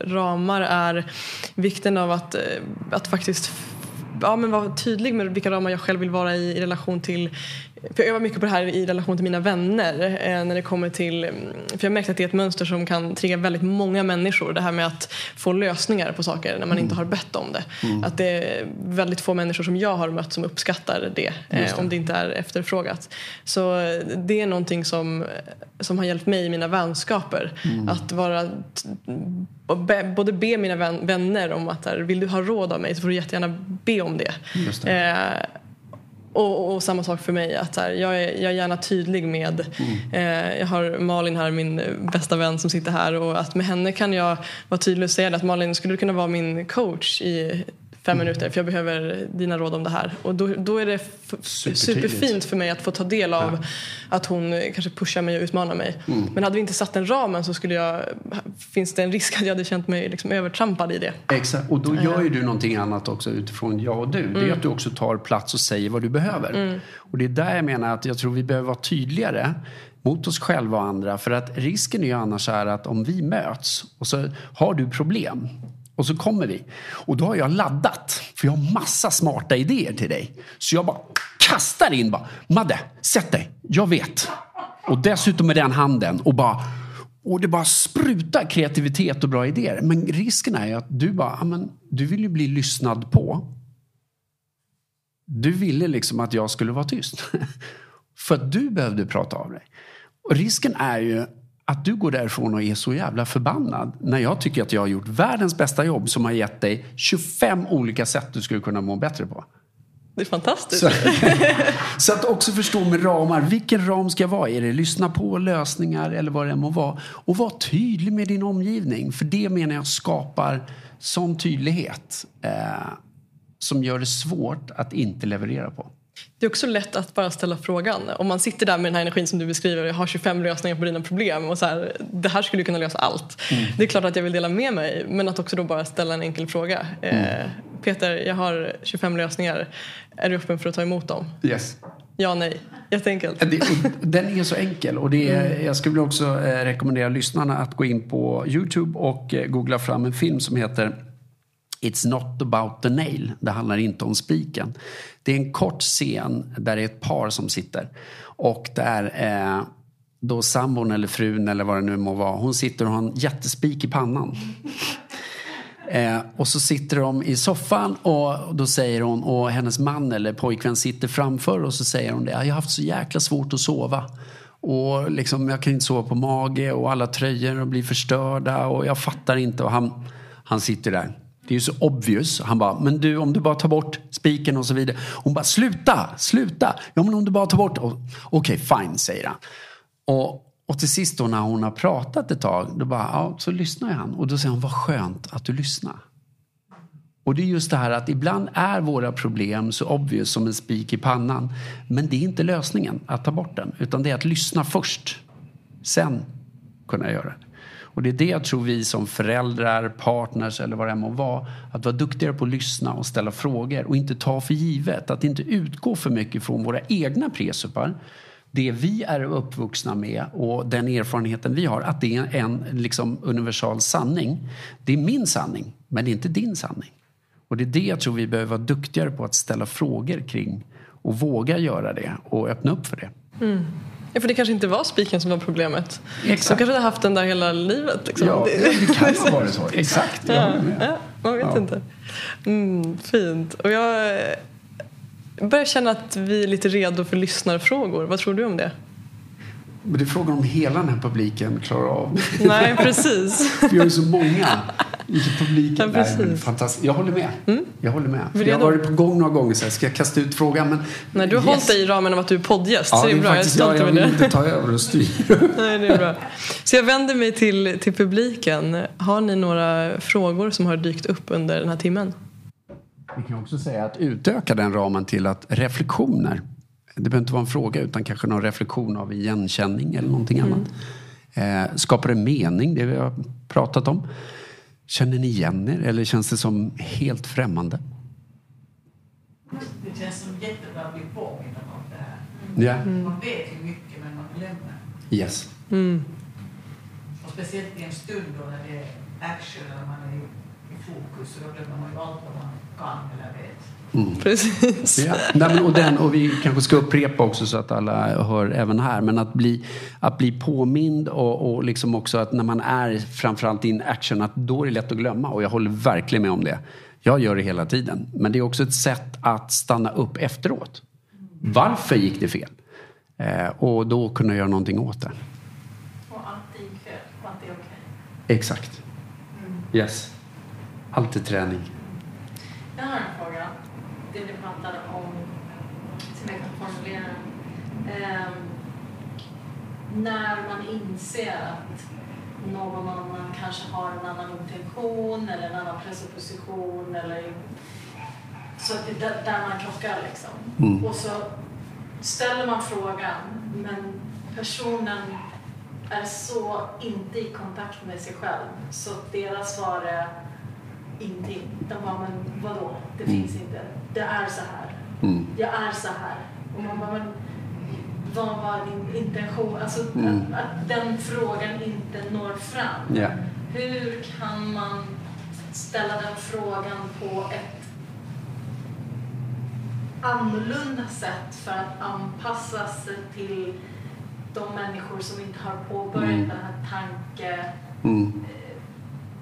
ramar är vikten av att, eh, att faktiskt ja, men vara tydlig med vilka ramar jag själv vill vara i i relation till för jag övar mycket på det här i relation till mina vänner. Eh, när det kommer till, mm, för jag märkt att det är ett mönster som kan trigga väldigt många människor. Det här med att få lösningar på saker när man mm. inte har bett om det. Mm. Att det är väldigt få människor som jag har mött som uppskattar det, det. Eh, om det inte är efterfrågat. Så eh, det är någonting som, som har hjälpt mig i mina vänskaper. Mm. Att vara både be mina vänner om att vill du ha råd av mig så får du jättegärna be om det. det. Eh, och, och, samma sak för mig. Att här, jag, är, jag är gärna tydlig med... Mm. Eh, jag har Malin här, min bästa vän som sitter här. Och att med henne kan jag vara tydlig och säga att Malin, skulle du kunna vara min coach i fem mm. minuter för jag behöver dina råd om det här. Och då, då är det superfint för mig att få ta del av ja. att hon kanske pushar mig och utmanar mig. Mm. Men hade vi inte satt den ramen så skulle jag, finns det en risk att jag hade känt mig liksom övertrampad i det. Exakt, och då gör ju du någonting annat också utifrån jag och du. Mm. Det är mm. att du också tar plats och säger vad du behöver. Mm. Och det är där jag menar att jag tror vi behöver vara tydligare mot oss själva och andra. För att risken är ju annars är att om vi möts och så har du problem och så kommer vi. Och då har jag laddat. För jag har massa smarta idéer till dig. Så jag bara kastar in bara. Madde, sätt dig. Jag vet. Och dessutom med den handen. Och bara... Och det bara sprutar kreativitet och bra idéer. Men risken är ju att du bara, "Ja, men, du vill ju bli lyssnad på. Du ville liksom att jag skulle vara tyst. För att du behövde prata av dig. Och risken är ju att du går därifrån och är så jävla förbannad. När jag tycker att jag har gjort världens bästa jobb som har gett dig 25 olika sätt du skulle kunna må bättre på. Det är fantastiskt. Så, så att också förstå med ramar. Vilken ram ska jag vara? Är det lyssna på lösningar eller vad det än må vara? Och var tydlig med din omgivning. För det menar jag skapar sån tydlighet eh, som gör det svårt att inte leverera på. Det är också lätt att bara ställa frågan. Om man sitter där med den här energin som du beskriver, jag har 25 lösningar på dina problem och så här, det här skulle kunna lösa allt. Det är klart att jag vill dela med mig, men att också då bara ställa en enkel fråga. Eh, Peter, jag har 25 lösningar. Är du öppen för att ta emot dem? Yes. Ja, nej. Jätteenkelt. Och den är så enkel. Och det är, jag skulle också eh, rekommendera lyssnarna att gå in på Youtube och eh, googla fram en film som heter It's not about the nail. Det handlar inte om spiken. Det är en kort scen där det är ett par som sitter. Och där eh, då sambon eller frun eller vad det nu må vara. Hon sitter och har en jättespik i pannan. Eh, och så sitter de i soffan och då säger hon, och hennes man eller pojkvän sitter framför och så säger hon det. Jag har haft så jäkla svårt att sova. Och liksom, jag kan inte sova på mage och alla tröjor blir förstörda och jag fattar inte. Och han, han sitter där. Det är ju så obvious. Han bara, men du om du bara tar bort spiken och så vidare. Hon bara, sluta, sluta. Ja men om du bara tar bort. Okej, Okej, fine, säger han. Och, och till sist då när hon har pratat ett tag, då bara, ja, så lyssnar han. Och då säger han, vad skönt att du lyssnar. Och det är just det här att ibland är våra problem så obvious som en spik i pannan. Men det är inte lösningen att ta bort den. Utan det är att lyssna först. Sen kunna göra det. Och det är det jag tror vi som föräldrar, partners eller vad det än må vara. Att vara duktigare på att lyssna och ställa frågor och inte ta för givet. Att inte utgå för mycket från våra egna presupar. Det vi är uppvuxna med och den erfarenheten vi har. Att det är en liksom, universal sanning. Det är min sanning, men det är inte din sanning. Och det är det jag tror vi behöver vara duktigare på att ställa frågor kring. Och våga göra det och öppna upp för det. Mm. Ja, för det kanske inte var spiken som var problemet. Exakt. De kanske hade haft den där hela livet. Liksom. Ja, det kan ha varit så. Exakt, jag Ja, med. ja, man vet Ja. inte. Mm, fint. Och jag börjar känna att vi är lite redo för lyssnarfrågor. Vad tror du om det? Men det är frågan om hela den här publiken klarar av det. Nej, precis. Vi har ju så många i publiken. Ja, Nej, precis. men fantastiskt. Jag håller med. Jag håller med. För det jag är har varit på gång några gånger så här, ska jag kasta ut frågan? Men Nej, du har hållit dig i ramen av att du är poddgäst. Ja, så det är bra. Jag är faktiskt- stolt ja, jag över vill det. inte ta över och styra. Nej, det är bra. Så jag vänder mig till, till publiken. Har ni några frågor som har dykt upp under den här timmen? Vi kan också säga att utöka den ramen till att reflektioner. Det behöver inte vara en fråga utan kanske någon reflektion av igenkänning eller någonting annat. Eh, skapar det mening, det vi har pratat om? Känner ni igen er eller känns det som helt främmande? Det känns som jättebra att bli påmind om det här. Ja. Man vet ju mycket men man glömmer. Yes. Och speciellt i en stund då när det är action eller man är i, i fokus så då glömmer man ju allt vad man kan eller vet. Precis. Ja. Nej, men, och, den, och vi kanske ska upprepa också så att alla hör även här. Men att bli, att bli påmind och, och liksom också att när man är framförallt in action att då är det lätt att glömma. Och jag håller verkligen med om det. Jag gör det hela tiden. Men det är också ett sätt att stanna upp efteråt. Varför gick det fel? Eh, och då kunna göra någonting åt det. Och allt gick fel och att det är okej. Exakt. Yes. Alltid träning. Jag har en fråga. Det ni pratade om, som jag kan formulera. Ehm, när man inser att någon annan kanske har en annan intention eller en annan presupposition eller så att det, där, där man krockar liksom. Mm. Och så ställer man frågan men personen är så inte i kontakt med sig själv så deras svar är ingenting. De bara, men vadå? Det finns inte. Det är så här. Mm. Jag är så här. Och man bara, men vad var din intention? Alltså Mm. att, att den frågan inte når fram. Ja. Hur kan man ställa den frågan på ett annorlunda sätt för att anpassa sig till de människor som inte har påbörjat Mm. den här tanke Mm.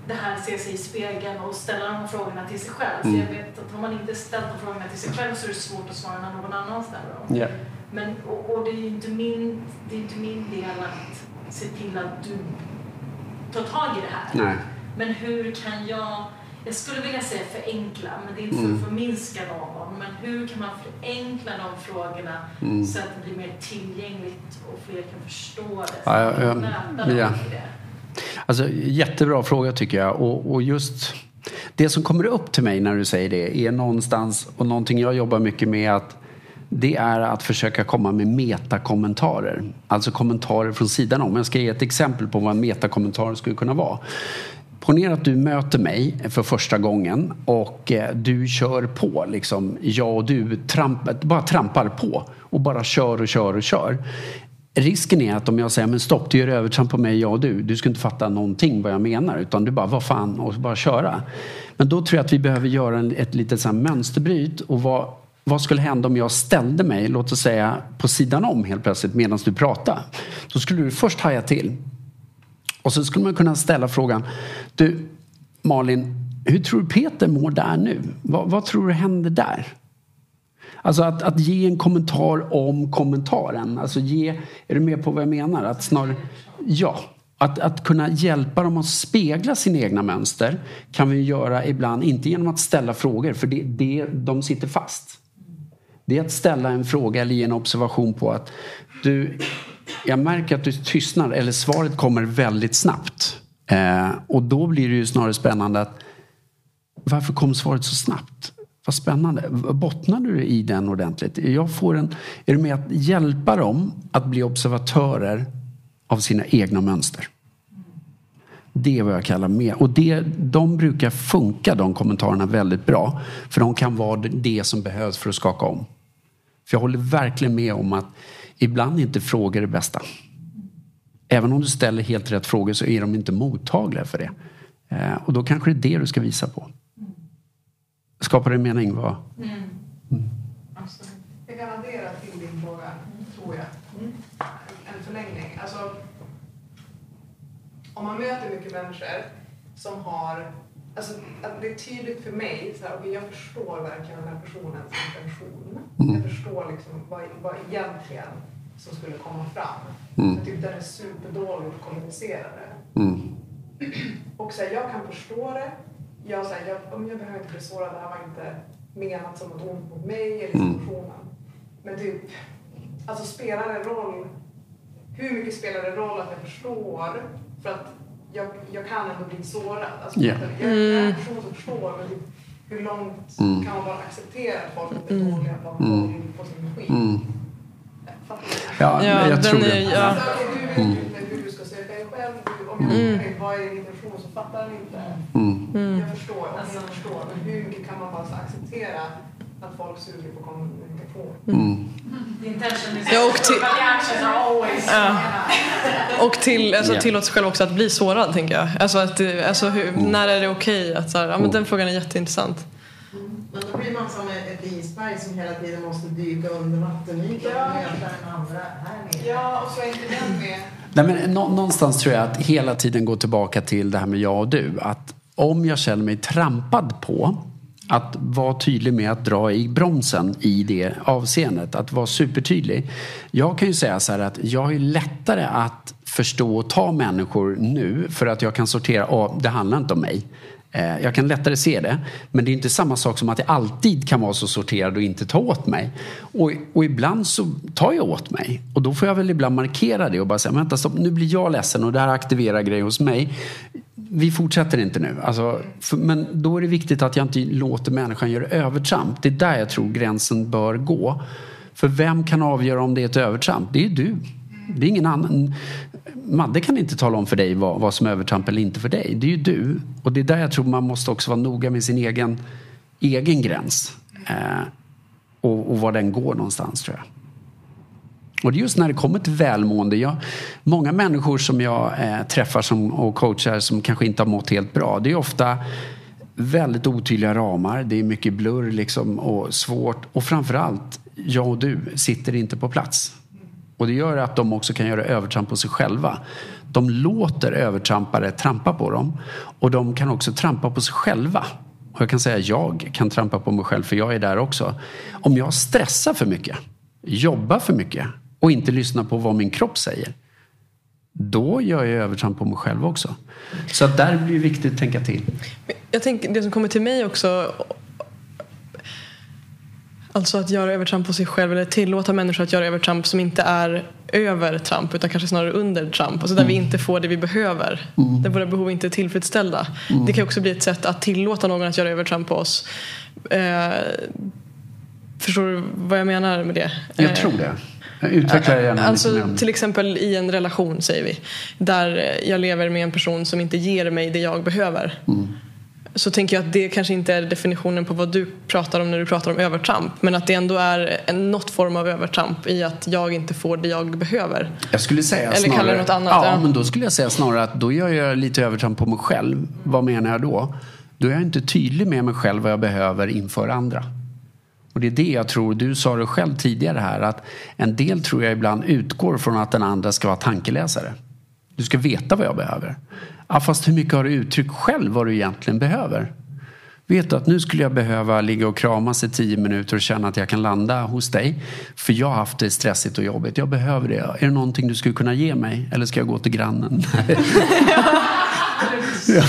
det här se sig i spegeln och ställa de här frågorna till sig själv. Mm. Så jag vet att har man inte ställt de frågorna till sig själv så är det svårt att svara när någon annan ställer dem. Ja. Men, och, och det är inte min, det är inte min del att se till att du tar tag i det här. Nej. Men hur kan jag, jag skulle vilja säga förenkla, men det är inte för Mm. att förminska någon. Men hur kan man förenkla de frågorna Mm. så att det blir mer tillgängligt och fler kan förstå det? Så Ja, ja, ja. Ja. Alltså, jättebra fråga tycker jag. Och, och just det som kommer upp till mig när du säger det är någonstans, och någonting jag jobbar mycket med, att det är att försöka komma med metakommentarer. Alltså kommentarer från sidan om. Jag ska ge ett exempel på vad en metakommentar skulle kunna vara. Ponera att du möter mig för första gången och eh, du kör på. Liksom, jag och du tramp, bara trampar på och bara kör och kör och kör. Risken är att om jag säger men stopp, du gör övertramp på mig, jag och du. Du ska inte fatta någonting vad jag menar utan du bara vad fan och bara köra. Men då tror jag att vi behöver göra ett litet så här mönsterbryt och vara vad skulle hända om jag ställde mig, låt oss säga på sidan om helt plötsligt medan du pratade? Då skulle du först haja till. Och så skulle man kunna ställa frågan, du Malin, hur tror du Peter mår där nu? Vad, vad tror du händer där? Alltså att, att ge en kommentar om kommentaren. Alltså ge, är du med på vad jag menar? Att snarare, ja, att, att kunna hjälpa dem att spegla sina egna mönster kan vi göra ibland, inte genom att ställa frågor, för det, det, de sitter fast. Det är att ställa en fråga eller ge en observation på att du, jag märker att du tystnar eller svaret kommer väldigt snabbt. Eh, och då blir det ju snarare spännande att varför kom svaret så snabbt? Vad spännande. Bottnade du i den ordentligt? Jag får en, är du med att hjälpa dem att bli observatörer av sina egna mönster? Det är vad jag kallar med, Och det, de brukar funka, de kommentarerna, väldigt bra. För de kan vara det som behövs för att skaka om. För jag håller verkligen med om att ibland är inte frågor det bästa. Även om du ställer helt rätt frågor så är de inte mottagliga för det. Eh, och då kanske det är det du ska visa på. Skapar det mening? Vad? Absolut. Jag kan addera till din fråga, tror jag. En förlängning. Alltså, om man möter mycket människor som har... Alltså, att det är tydligt för mig, så här, jag förstår verkligen den här personens intention. Jag förstår liksom vad, vad egentligen som skulle komma fram. Mm. Jag tycker den är superdålig att kommunicera det. Mm. Och så här, jag kan förstå det. Jag, så här, jag, om jag behöver inte bli sårad, det här var inte menat som något ont mot mig eller Mm. situationen. Men typ, alltså spelar det roll? Hur mycket spelar det roll att jag förstår? För att jag, jag kan ändå bli sårad. Alltså, Ja. jag, är en person som förstår, men hur långt Mm. kan man bara acceptera att folk är dåliga på att Mm. mm. på sin skit? Mm. Ja, Ja, jag tror är- det. ja. Alltså, du vet Mm. ju inte hur du ska söka dig själv. Om jag Mm. dig vad är din intention så fattar du inte. Mm. Jag förstår, alltså, jag förstår. Men hur mycket kan man bara acceptera att folk suger på kommunikation? Mm. Is Ja, och till- Ja. Och till, alltså, sig själv också att bli sårad, tänker jag. Alltså, att, alltså, hur, Mm. När är det okej? att så här, ja, men Mm. Den frågan är jätteintressant. Men då blir man som ett isberg som hela tiden måste dyka under vattenytan Ja. och möta den andra här nere. Ja, och så är inte den med. Nej, men nå- någonstans tror jag att hela tiden gå tillbaka till det här med jag och du. Att om jag känner mig trampad på att vara tydlig med att dra i bromsen i det avseendet. Att vara supertydlig. Jag kan ju säga så här att jag är lättare att förstå och ta människor nu för att jag kan sortera, av, det handlar inte om mig. Eh, jag kan lättare se det, men det är inte samma sak som att jag alltid kan vara så sorterad och inte ta åt mig. Och, och ibland så tar jag åt mig. Och då får jag väl ibland markera det och bara säga, vänta stopp, nu blir jag ledsen och det här aktiverar grejer hos mig. Vi fortsätter inte nu. Alltså, för, men då är det viktigt att jag inte låter människan göra övertramp. Det är där jag tror gränsen bör gå. För vem kan avgöra om det är ett övertramp? Det är du. Det är ingen annan. Madde kan inte tala om för dig vad, vad som är övertramp eller inte för dig. Det är ju du. Och det är där jag tror man måste också vara noga med sin egen, egen gräns. Eh, och, och var den går någonstans tror jag. Och det är just när det kommer till välmående. Jag, många människor som jag eh, träffar som, och coachar som kanske inte har mått helt bra. Det är ofta väldigt otydliga ramar. Det är mycket blurr liksom och svårt. Och framförallt, jag och du sitter inte på plats. Och det gör att de också kan göra övertramp på sig själva. De låter övertrampare trampa på dem. Och de kan också trampa på sig själva. Och jag kan säga jag kan trampa på mig själv för jag är där också. Om jag stressar för mycket, jobbar för mycket och inte lyssnar på vad min kropp säger. Då gör jag övertramp på mig själv också. Så där blir det viktigt att tänka till. Jag tänker, det som kommer till mig också Alltså att göra övertramp på sig själv eller tillåta människor att göra övertramp som inte är över Trump utan kanske snarare under Trump. Alltså där vi inte får det vi behöver. Där våra behov inte är tillfredsställda. Det kan också bli ett sätt att tillåta någon att göra övertramp på oss. Eh, förstår du vad jag menar med det? Jag Eh, tror det. Jag utvecklar det gärna Alltså till exempel i en relation säger vi. Där jag lever med en person som inte ger mig det jag behöver. Så tänker jag att det kanske inte är definitionen på vad du pratar om när du pratar om övertramp. Men att det ändå är en, något form av övertramp i att jag inte får det jag behöver. Jag skulle säga Eller snarare, något annat, Ja, ja. men då skulle jag säga snarare att då gör jag lite övertramp på mig själv. Vad menar jag då? Då är jag inte tydlig med mig själv vad jag behöver inför andra. Och det är det jag tror, du sa det själv tidigare här, att en del tror jag ibland utgår från att den andra ska vara tankeläsare. Du ska veta vad jag behöver. Ja, fast hur mycket har du uttryckt själv vad du egentligen behöver? Vet du att nu skulle jag behöva ligga och kramas i tio minuter och känna att jag kan landa hos dig. För jag har haft det stressigt och jobbigt. Jag behöver det. Är det någonting du skulle kunna ge mig? Eller ska jag gå till grannen? Ja.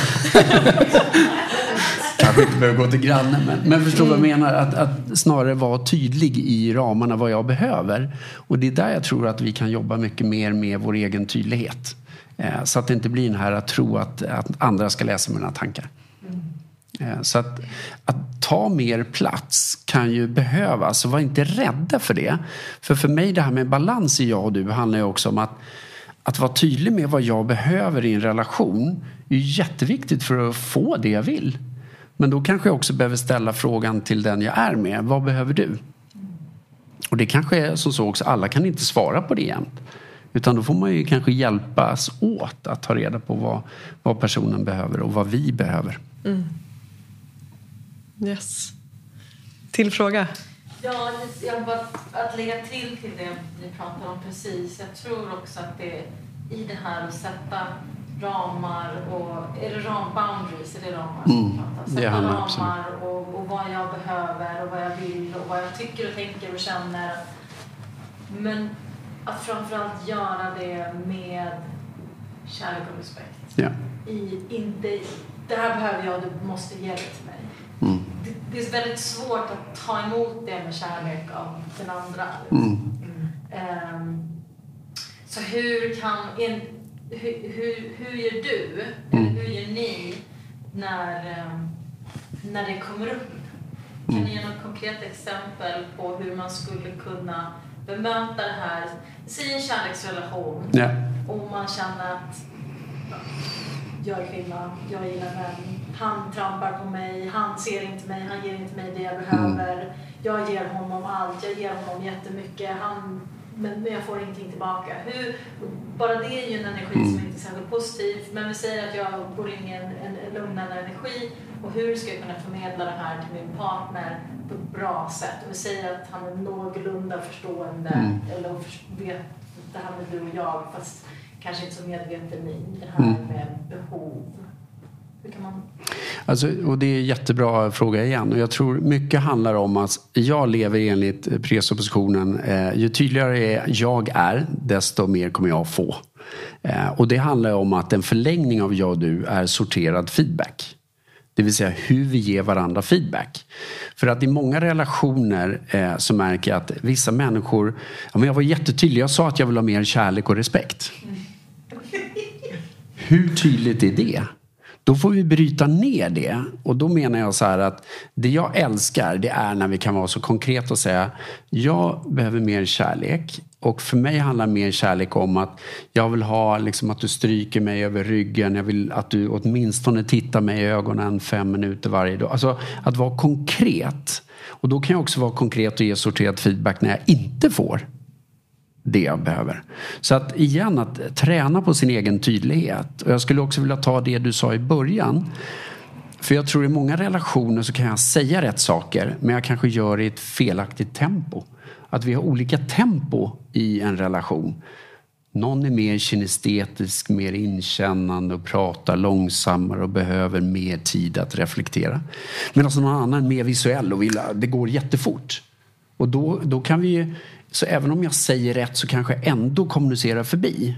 Kanske inte behöver gå till grannen. Men, men förstår vad jag menar? Att, att snarare vara tydlig i ramarna vad jag behöver. Och det är där jag tror att vi kan jobba mycket mer med vår egen tydlighet. Eh, så att det inte blir den här att tro att, att andra ska läsa mina tankar. Eh, Så att, att ta mer plats kan ju behövas. Så var inte rädda för det. För för mig det här med balans i jag och du handlar ju också om att, att vara tydlig med vad jag behöver i en relation är jätteviktigt för att få det jag vill. Men då kanske jag också behöver ställa frågan till den jag är med. Vad behöver du? Och det kanske är som så också, alla kan inte svara på det jämt. Utan då får man ju kanske hjälpas åt att ta reda på vad, vad personen behöver och vad vi behöver. Yes. Till fråga. Ja, jag bara att lägga till till det ni pratade om precis. Jag tror också att det i det här att sätta ramar och är det ram boundaries, är det ramar som Mm, pratar? Sätta ramar och, och vad jag behöver och vad jag vill och vad jag tycker och tänker och känner. Men att framförallt göra det med kärlek och respekt. Ja. I, inte, det här behöver jag, du måste ge det till mig. Mm. Det, det är väldigt svårt att ta emot det med kärlek av den andra. Mm. Ehm, så hur kan... En, hur, hur, hur gör du, Mm. hur gör ni när, ehm, när det kommer upp? Kan Mm. ni ge något konkret exempel på hur man skulle kunna bemöta det här? Säg en kärleksrelation Ja. och man känner att ja, jag är kvinna, jag gillar män, han trampar på mig, han ser inte mig, han ger inte mig det jag behöver. Jag ger honom allt, jag ger honom jättemycket, han, men, men jag får ingenting tillbaka. Hur, bara det är ju en energi som inte är särskilt positiv. Men vi säger att jag går in i en, en lugnande energi och hur ska jag kunna förmedla det här till min partner på ett bra sätt? Och vi säger att han är någorlunda förstående Mm. eller vet det här med du och jag fast kanske inte så medveten i det här Mm. med behov. Hur kan man... Alltså, och det är en jättebra fråga igen. Och jag tror mycket handlar om att jag lever enligt presuppositionen. Eh, ju tydligare jag är, desto mer kommer jag få. Eh, och det handlar om att en förlängning av jag och du är sorterad feedback. Det vill säga hur vi ger varandra feedback. För att i många relationer eh, så märker jag att vissa människor, ja, men jag var jättetydlig, jag sa att jag vill ha mer kärlek och respekt. Hur tydligt är det? Då får vi bryta ner det. Och då menar jag så här att det jag älskar det är när vi kan vara så konkreta och säga jag behöver mer kärlek. Och för mig handlar mer kärlek om att jag vill ha liksom att du stryker mig över ryggen. Jag vill att du åtminstone tittar mig i ögonen fem minuter varje dag. Alltså att vara konkret. Och då kan jag också vara konkret och ge sorterad feedback när jag inte får det jag behöver. Så att igen, att träna på sin egen tydlighet. Och jag skulle också vilja ta det du sa i början. För jag tror i många relationer så kan jag säga rätt saker men jag kanske gör det i ett felaktigt tempo. Att vi har olika tempo i en relation. Någon är mer kinestetisk, mer inkännande och pratar långsammare och behöver mer tid att reflektera. Medan någon annan är mer visuell och vill, det går jättefort. Och då, då kan vi ju, så även om jag säger rätt så kanske jag ändå kommunicerar förbi.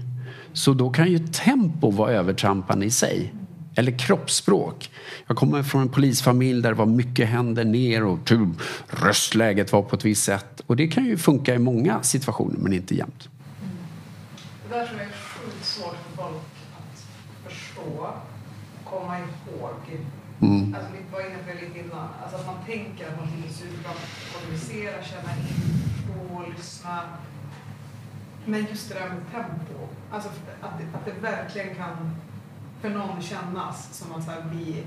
Så då kan ju tempo vara övertrampande i sig. Eller kroppsspråk. Jag kommer från en polisfamilj där det var mycket händer ner och typ, röstläget var på ett visst sätt. Och det kan ju funka i många situationer men inte jämt. Det där tror jag är sjukt svårt för folk att förstå, komma ihåg. Mm. Alltså, vi var inne på det lite innan. Alltså att man tänker att man ska suga, kommunicera, känna in, förstå, lyssna. Men just det där med tempo. Alltså att det, att det verkligen kan för någon kännas som att så här bli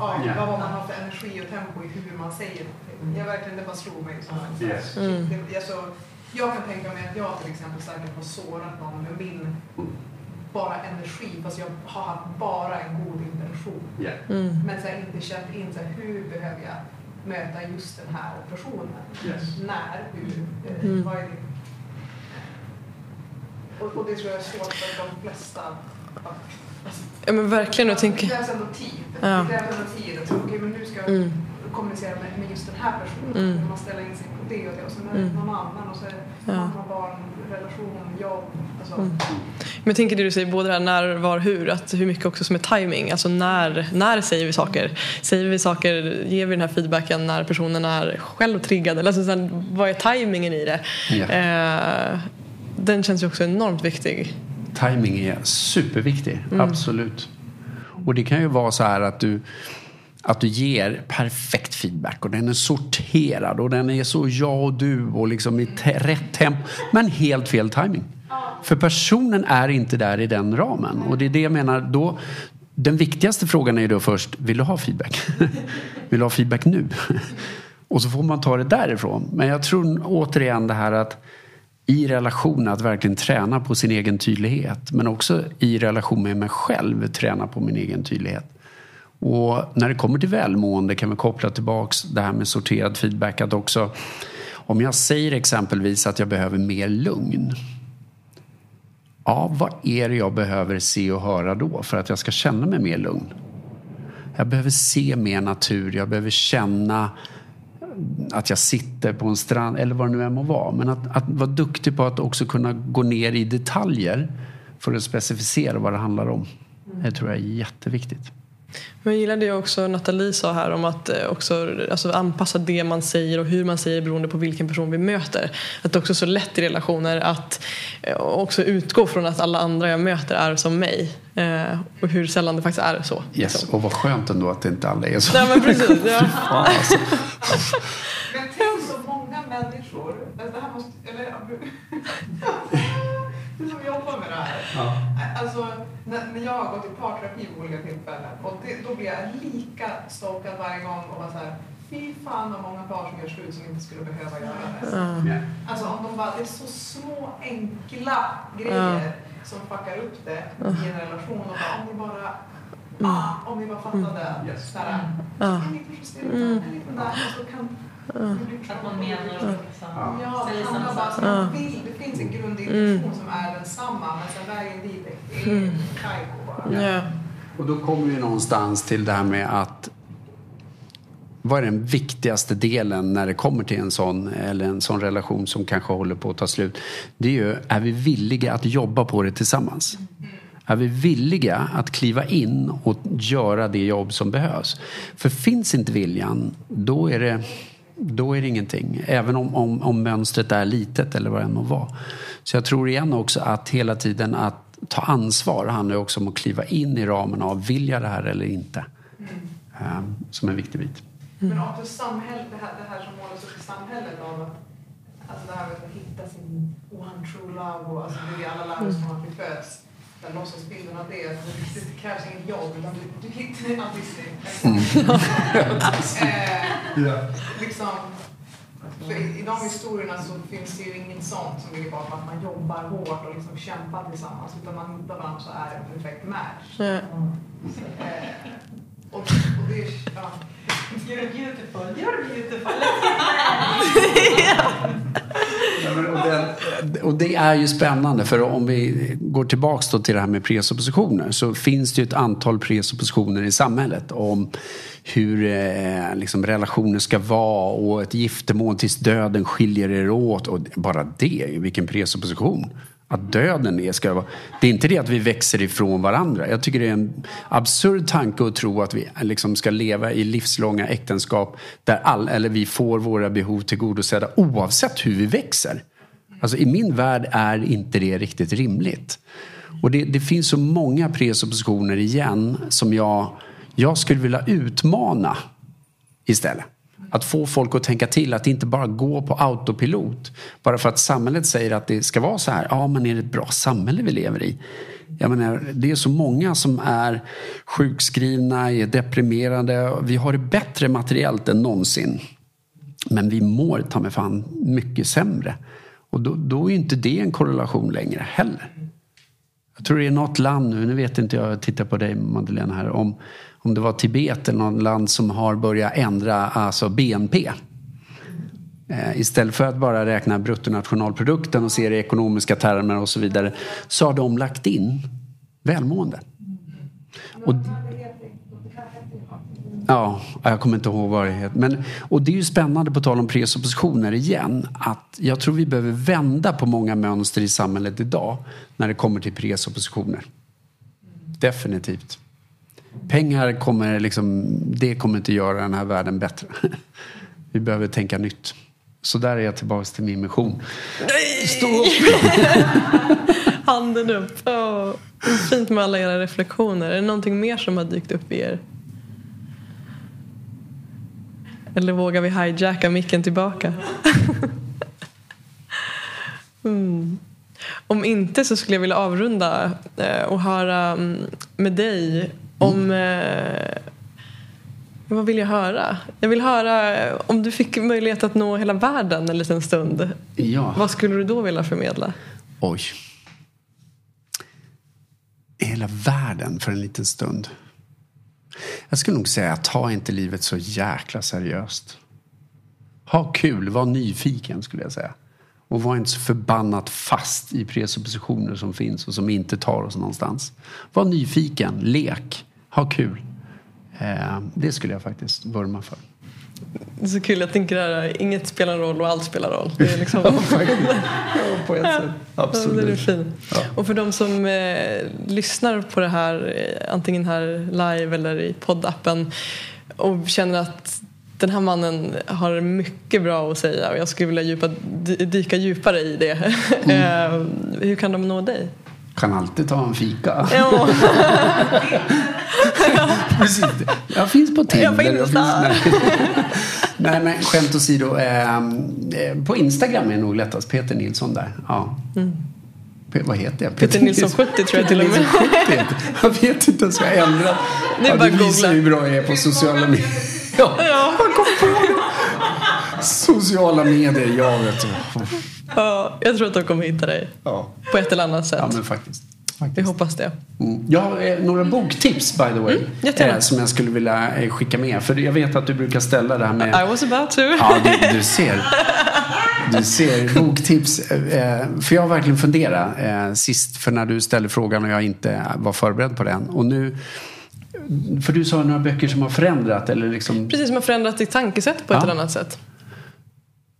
av Ja. vad man har för energi och tempo i hur man säger någonting. Jag verkligen, det bara slog mig som en Yes. Mm. det, jag, så, jag kan tänka mig att jag till exempel säkert har sårat någon med min bara energi fast jag har haft bara en god intention. Mm. Men så här, inte känt in så här, hur behöver jag möta just den här personen? Yes. När? Hur? Eh, Mm. Vad är det? Och, och det tror jag är svårt för de flesta. att- Alltså, Ja men verkligen. Jag det tänker, krävs ändå tid. Ja. Det krävs ändå tid. Att, okej, men nu ska jag Mm. kommunicera med, med just den här personen. Mm. Man ställer in sig på det och det. Och sen är det Mm. någon annan. Och så är det Ja. mamma, barn, relation, jobb. Alltså, Mm. Men jag tänker det du säger, både det här när, var, hur, att hur mycket också som är timing. Alltså när, när säger vi saker? Säger vi saker, ger vi den här feedbacken när personen är själv triggad? Eller alltså, sen, vad är timingen i det? Ja. Eh, den känns ju också enormt viktig. Timing är superviktig, Mm. absolut. Och det kan ju vara så här att du, att du ger perfekt feedback och den är sorterad och den är så jag och du och liksom i te- rätt tempo. Men helt fel timing. För personen är inte där i den ramen. Och det är det jag menar, då, den viktigaste frågan är ju då först, vill du ha feedback? vill du ha feedback nu? och så får man ta det därifrån. Men jag tror återigen det här att i relation att verkligen träna på sin egen tydlighet. Men också i relation med mig själv träna på min egen tydlighet. Och när det kommer till välmående kan vi koppla tillbaks det här med sorterad feedback. Att också om jag säger exempelvis att jag behöver mer lugn. Ja, vad är det jag behöver se och höra då för att jag ska känna mig mer lugn? Jag behöver se mer natur, jag behöver känna att jag sitter på en strand eller vad det nu än må vara. Men att, att vara duktig på att också kunna gå ner i detaljer för att specificera vad det handlar om. Det tror jag är jätteviktigt. Men jag gillar det också Nathalie sa här om att eh, också alltså anpassa det man säger och hur man säger beroende på vilken person vi möter. Att det också är så lätt i relationer att eh, också utgå från att alla andra jag möter är som mig. Eh, och hur sällan det faktiskt är så. Yes. liksom. Och vad skönt ändå att det inte alla är så. Nej men precis. Ja. Fan, alltså. Men tänk så många människor, det här måste, eller när, när jag har gått i parterapi vid olika tillfällen och det, då blir jag lika stokad varje gång och bara så här, fy fan vad många par som gör slut som inte skulle behöva göra det. Ja. Alltså om de bara, det är så små enkla grejer som fuckar upp det i en relation och bara, om ni bara Ah, om ni bara. Yes. Liten justering, en liten där, så kan det bli Att man menar liksom Ja, säger samma bara sak. vill. Det finns en grundintention som är densamma, men sen vägen dit är kajko bara. Ja. Och då kommer vi någonstans till det här med att vad är den viktigaste delen när det kommer till en sån, eller en sån relation som kanske håller på att ta slut? Det är ju, är vi villiga att jobba på det tillsammans? Är vi villiga att kliva in och göra det jobb som behövs? För finns inte viljan, då är det, då är det ingenting. Även om, om, om mönstret är litet eller vad det än må vara. Så jag tror igen också att hela tiden att ta ansvar handlar också om att kliva in i ramen av vill jag det här eller inte? Ehm, som en viktig bit. Men också samhället, det här, det här som målas upp i samhället av att alltså det här med att hitta sin one true love och alltså det vi alla lär oss från att vi föds. Den låtsasbilden av det, att det, krävs inget jobb utan du, du hittar en Disney. eh, liksom, För i, i de historierna så finns det ju inget sånt som ligger bakom att man jobbar hårt och liksom kämpar tillsammans utan man hittar varandra så är det en perfekt match. Ja. Eh, och, och det är, ja. You're beautiful, you're beautiful. Och, den, och det är ju spännande för om vi går tillbaks då till det här med presuppositioner så finns det ju ett antal presuppositioner i samhället om hur eh, liksom relationer ska vara och ett giftermål tills döden skiljer er åt. Och bara det, vilken presupposition. Att döden är, ska vara... Det är inte det att vi växer ifrån varandra. Jag tycker det är en absurd tanke att tro att vi liksom ska leva i livslånga äktenskap där all, eller vi får våra behov tillgodosedda oavsett hur vi växer. Alltså i min värld är inte det riktigt rimligt. Och det, det finns så många presuppositioner igen som jag, jag skulle vilja utmana istället. Att få folk att tänka till, att inte bara gå på autopilot. Bara för att samhället säger att det ska vara så här. Ja, men är det ett bra samhälle vi lever i? Jag menar, det är så många som är sjukskrivna, är deprimerade. Vi har det bättre materiellt än någonsin. Men vi mår ta mig fan mycket sämre. Och då, då är inte det en korrelation längre heller. Jag tror det är något land nu, nu vet inte jag, jag tittar på dig Madeleine här, om, om det var Tibet eller något land som har börjat ändra alltså BNP. Eh, istället för att bara räkna bruttonationalprodukten och se det i ekonomiska termer och så vidare så har de lagt in välmående. Och, Ja, jag kommer inte ihåg vad det heter. Men, och det är ju spännande på tal om presuppositioner igen. Att jag tror vi behöver vända på många mönster i samhället idag när det kommer till presuppositioner. Definitivt. Pengar kommer liksom, det kommer inte göra den här världen bättre. Vi behöver tänka nytt. Så där är jag tillbaka till min mission. Stå upp! Handen upp. Åh, fint med alla era reflektioner. Är det någonting mer som har dykt upp i er? Eller vågar vi hijacka micken tillbaka? mm. Om inte så skulle jag vilja avrunda eh, och höra mm, med dig om... Eh, vad vill jag höra? Jag vill höra eh, om du fick möjlighet att nå hela världen en liten stund. Ja. Vad skulle du då vilja förmedla? Oj. Hela världen för en liten stund. Jag skulle nog säga, ta inte livet så jäkla seriöst. Ha kul, var nyfiken skulle jag säga. Och var inte så förbannat fast i presuppositioner som finns och som inte tar oss någonstans. Var nyfiken, lek, ha kul. Eh, det skulle jag faktiskt vurma för. Det är så kul, jag tänker här, inget spelar roll och allt spelar roll. Det är liksom... ja, på ett sätt. Ja, Absolut. det är fint. Ja. Och för de som eh, lyssnar på det här, eh, antingen här live eller i poddappen och känner att den här mannen har mycket bra att säga och jag skulle vilja djupa, dy- dyka djupare i det. eh, hur kan de nå dig? Kan alltid ta en fika. Ja. Precis. Jag finns på Tinder. Jag finns, nej. nej men skämt åsido. Eh, eh, på Instagram är nog lättast. Peter Nilsson där. Ja. Pe- vad heter jag? Mm. Peter Nilsson 70 tror jag till och med. Nilsson 70 heter jag. Vet inte ens vad jag ändrat. Det är ja, bara det visar hur bra jag är på sociala medier. Ja, Ja. jag kom på det. Sociala medier, ja vet du. Ja, jag tror att de kommer hitta dig Ja, på ett eller annat sätt. ja men faktiskt. Vi faktiskt. hoppas det. Mm. Jag har eh, några boktips by the way. jättegärna. eh, som jag skulle vilja eh, skicka med. För jag vet att du brukar ställa det här med... I was about to. Ja, du, du ser. Du ser. Boktips. Eh, för jag har verkligen funderat eh, sist. För när du ställde frågan och jag inte var förberedd på den. Och nu... För du sa några böcker som har förändrat eller liksom... Precis som har förändrat ditt tankesätt på ett Ja. eller annat sätt.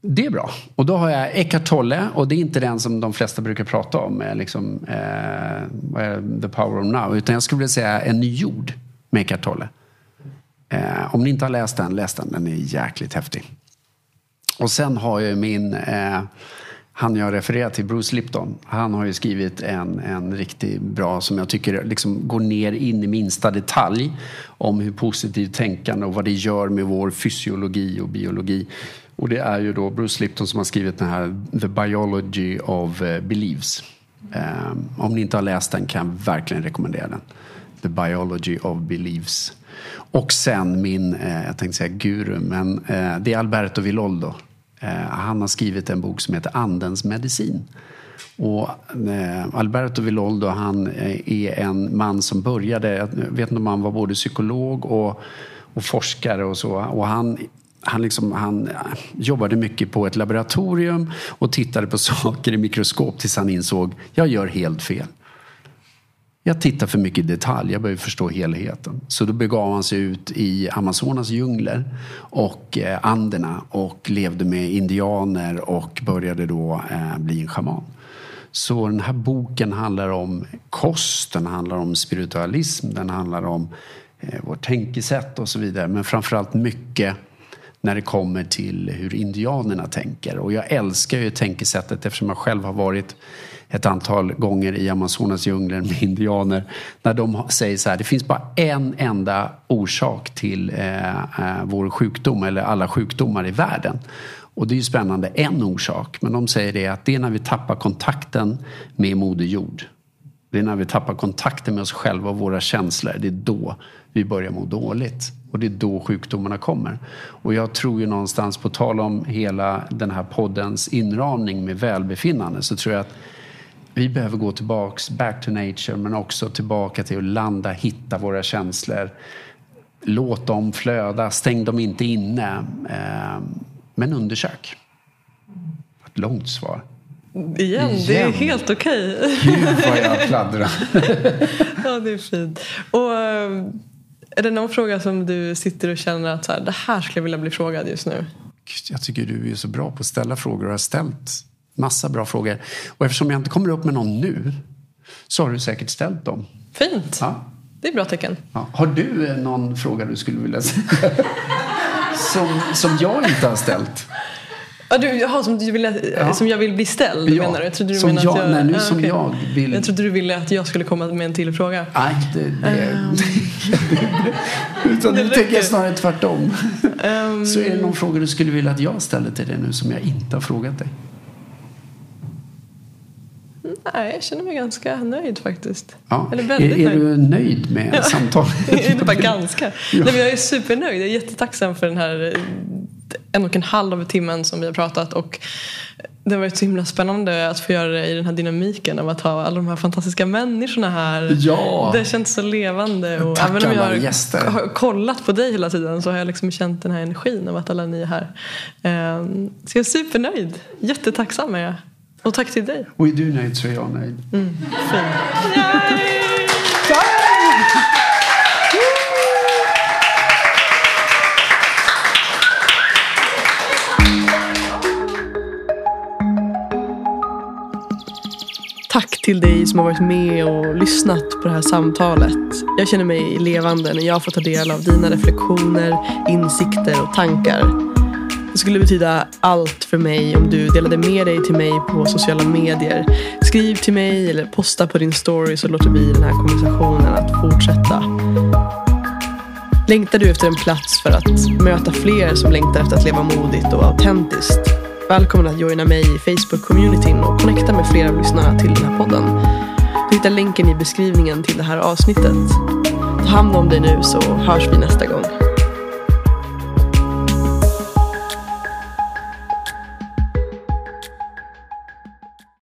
Det är bra. Och då har jag Eckart Tolle och det är inte den som de flesta brukar prata om. Eh, liksom, eh, vad är? The Power of Now. Utan jag skulle vilja säga En ny jord med Eckart Tolle. Eh, om ni inte har läst den, läs den. Den är jäkligt häftig. Och sen har jag min, eh, han jag refererar till, Bruce Lipton. Han har ju skrivit en, en riktigt bra, som jag tycker liksom går ner in i minsta detalj. Om hur positivt tänkande och vad det gör med vår fysiologi och biologi. Och det är ju då Bruce Lipton som har skrivit den här The Biology of eh, Beliefs. Eh, om ni inte har läst den kan jag verkligen rekommendera den. The Biology of Beliefs. Och sen min, eh, jag tänkte säga guru, men eh, det är Alberto Villoldo. Eh, han har skrivit en bok som heter Andens medicin. Och eh, Alberto Villoldo han är en man som började, jag vet inte om han var både psykolog och, och forskare och så. Och han han, liksom, han eh, jobbade mycket på ett laboratorium och tittade på saker i mikroskop tills han insåg jag gör helt fel. Jag tittar för mycket i detalj, jag behöver förstå helheten. Så då begav han sig ut i Amazonas djungler och eh, Anderna och levde med indianer och började då eh, bli en schaman. Så den här boken handlar om kost, den handlar om spiritualism, den handlar om vårt tänkesätt och så vidare. Men framförallt mycket när det kommer till hur indianerna tänker. Och jag älskar ju tänkesättet eftersom jag själv har varit ett antal gånger i Amazonas djungler med indianer. När de säger så här, det finns bara en enda orsak till eh, eh, vår sjukdom eller alla sjukdomar i världen. Och det är ju spännande, en orsak. Men de säger det att det är när vi tappar kontakten med Moder Jord. Det är när vi tappar kontakten med oss själva och våra känslor. Det är då vi börjar må dåligt. Och det är då sjukdomarna kommer. Och jag tror ju någonstans, på tal om hela den här poddens inramning med välbefinnande, så tror jag att vi behöver gå tillbaks, back to nature, men också tillbaka till att landa, hitta våra känslor. Låt dem flöda, stäng dem inte inne. Eh, men undersök. Ett långt svar. Igen, Igen. det är helt okej. Okay. Gud vad jag pladdrar. ja, det är fint. Och, eh, är det någon fråga som du sitter och känner att så här, det här skulle jag vilja bli frågad just nu? Jag tycker du är så bra på att ställa frågor och har ställt massa bra frågor. Och eftersom jag inte kommer upp med någon nu så har du säkert ställt dem. Fint. Ja. Det är bra tecken. Ja. Har du eh, någon fråga du skulle vilja ställa? som, som jag inte har ställt? Ja, du, jaha, som, du ville, ja. som jag vill bli ställd ja. menar du? Jag trodde du som jag, att jag, nej, nu ja, som okay. jag vill. Jag trodde du ville att jag skulle komma med en till fråga. Nej, det, det, um. Utan nu tänker jag snarare tvärtom. Um. Så är det någon fråga du skulle vilja att jag ställer till dig nu som jag inte har frågat dig? Nej, jag känner mig ganska nöjd faktiskt. Ja. Eller väldigt är, är nöjd. du nöjd med samtalet? inte bara ganska. ja. Nej, men jag är supernöjd. Jag är jättetacksam för den här en och en halv timmen som vi har pratat. Och det har varit så himla spännande att få göra det i den här dynamiken av att ha alla de här fantastiska människorna här. Ja. Det känns så levande. Och Tack även om jag har, gäster. har kollat på dig hela tiden så har jag liksom känt den här energin av att alla ni är här. Ehm, så jag är supernöjd. Jättetacksam är jag. Och tack till dig. Och är du nöjd så är jag nöjd. Mm, fint. Som har varit med och lyssnat på det här samtalet. Jag känner mig levande när jag får ta del av dina reflektioner, insikter och tankar. Det skulle betyda allt för mig om du delade med dig till mig på sociala medier. Skriv till mig eller posta på din story så låter vi den här konversationen att fortsätta. Längtar du efter en plats för att möta fler som längtar efter att leva modigt och autentiskt? Välkommen att joina mig i Facebook-communityn och connecta med flera av lyssnarna till den här podden. Du hittar länken i beskrivningen till det här avsnittet. Ta hand om dig nu så hörs vi nästa gång.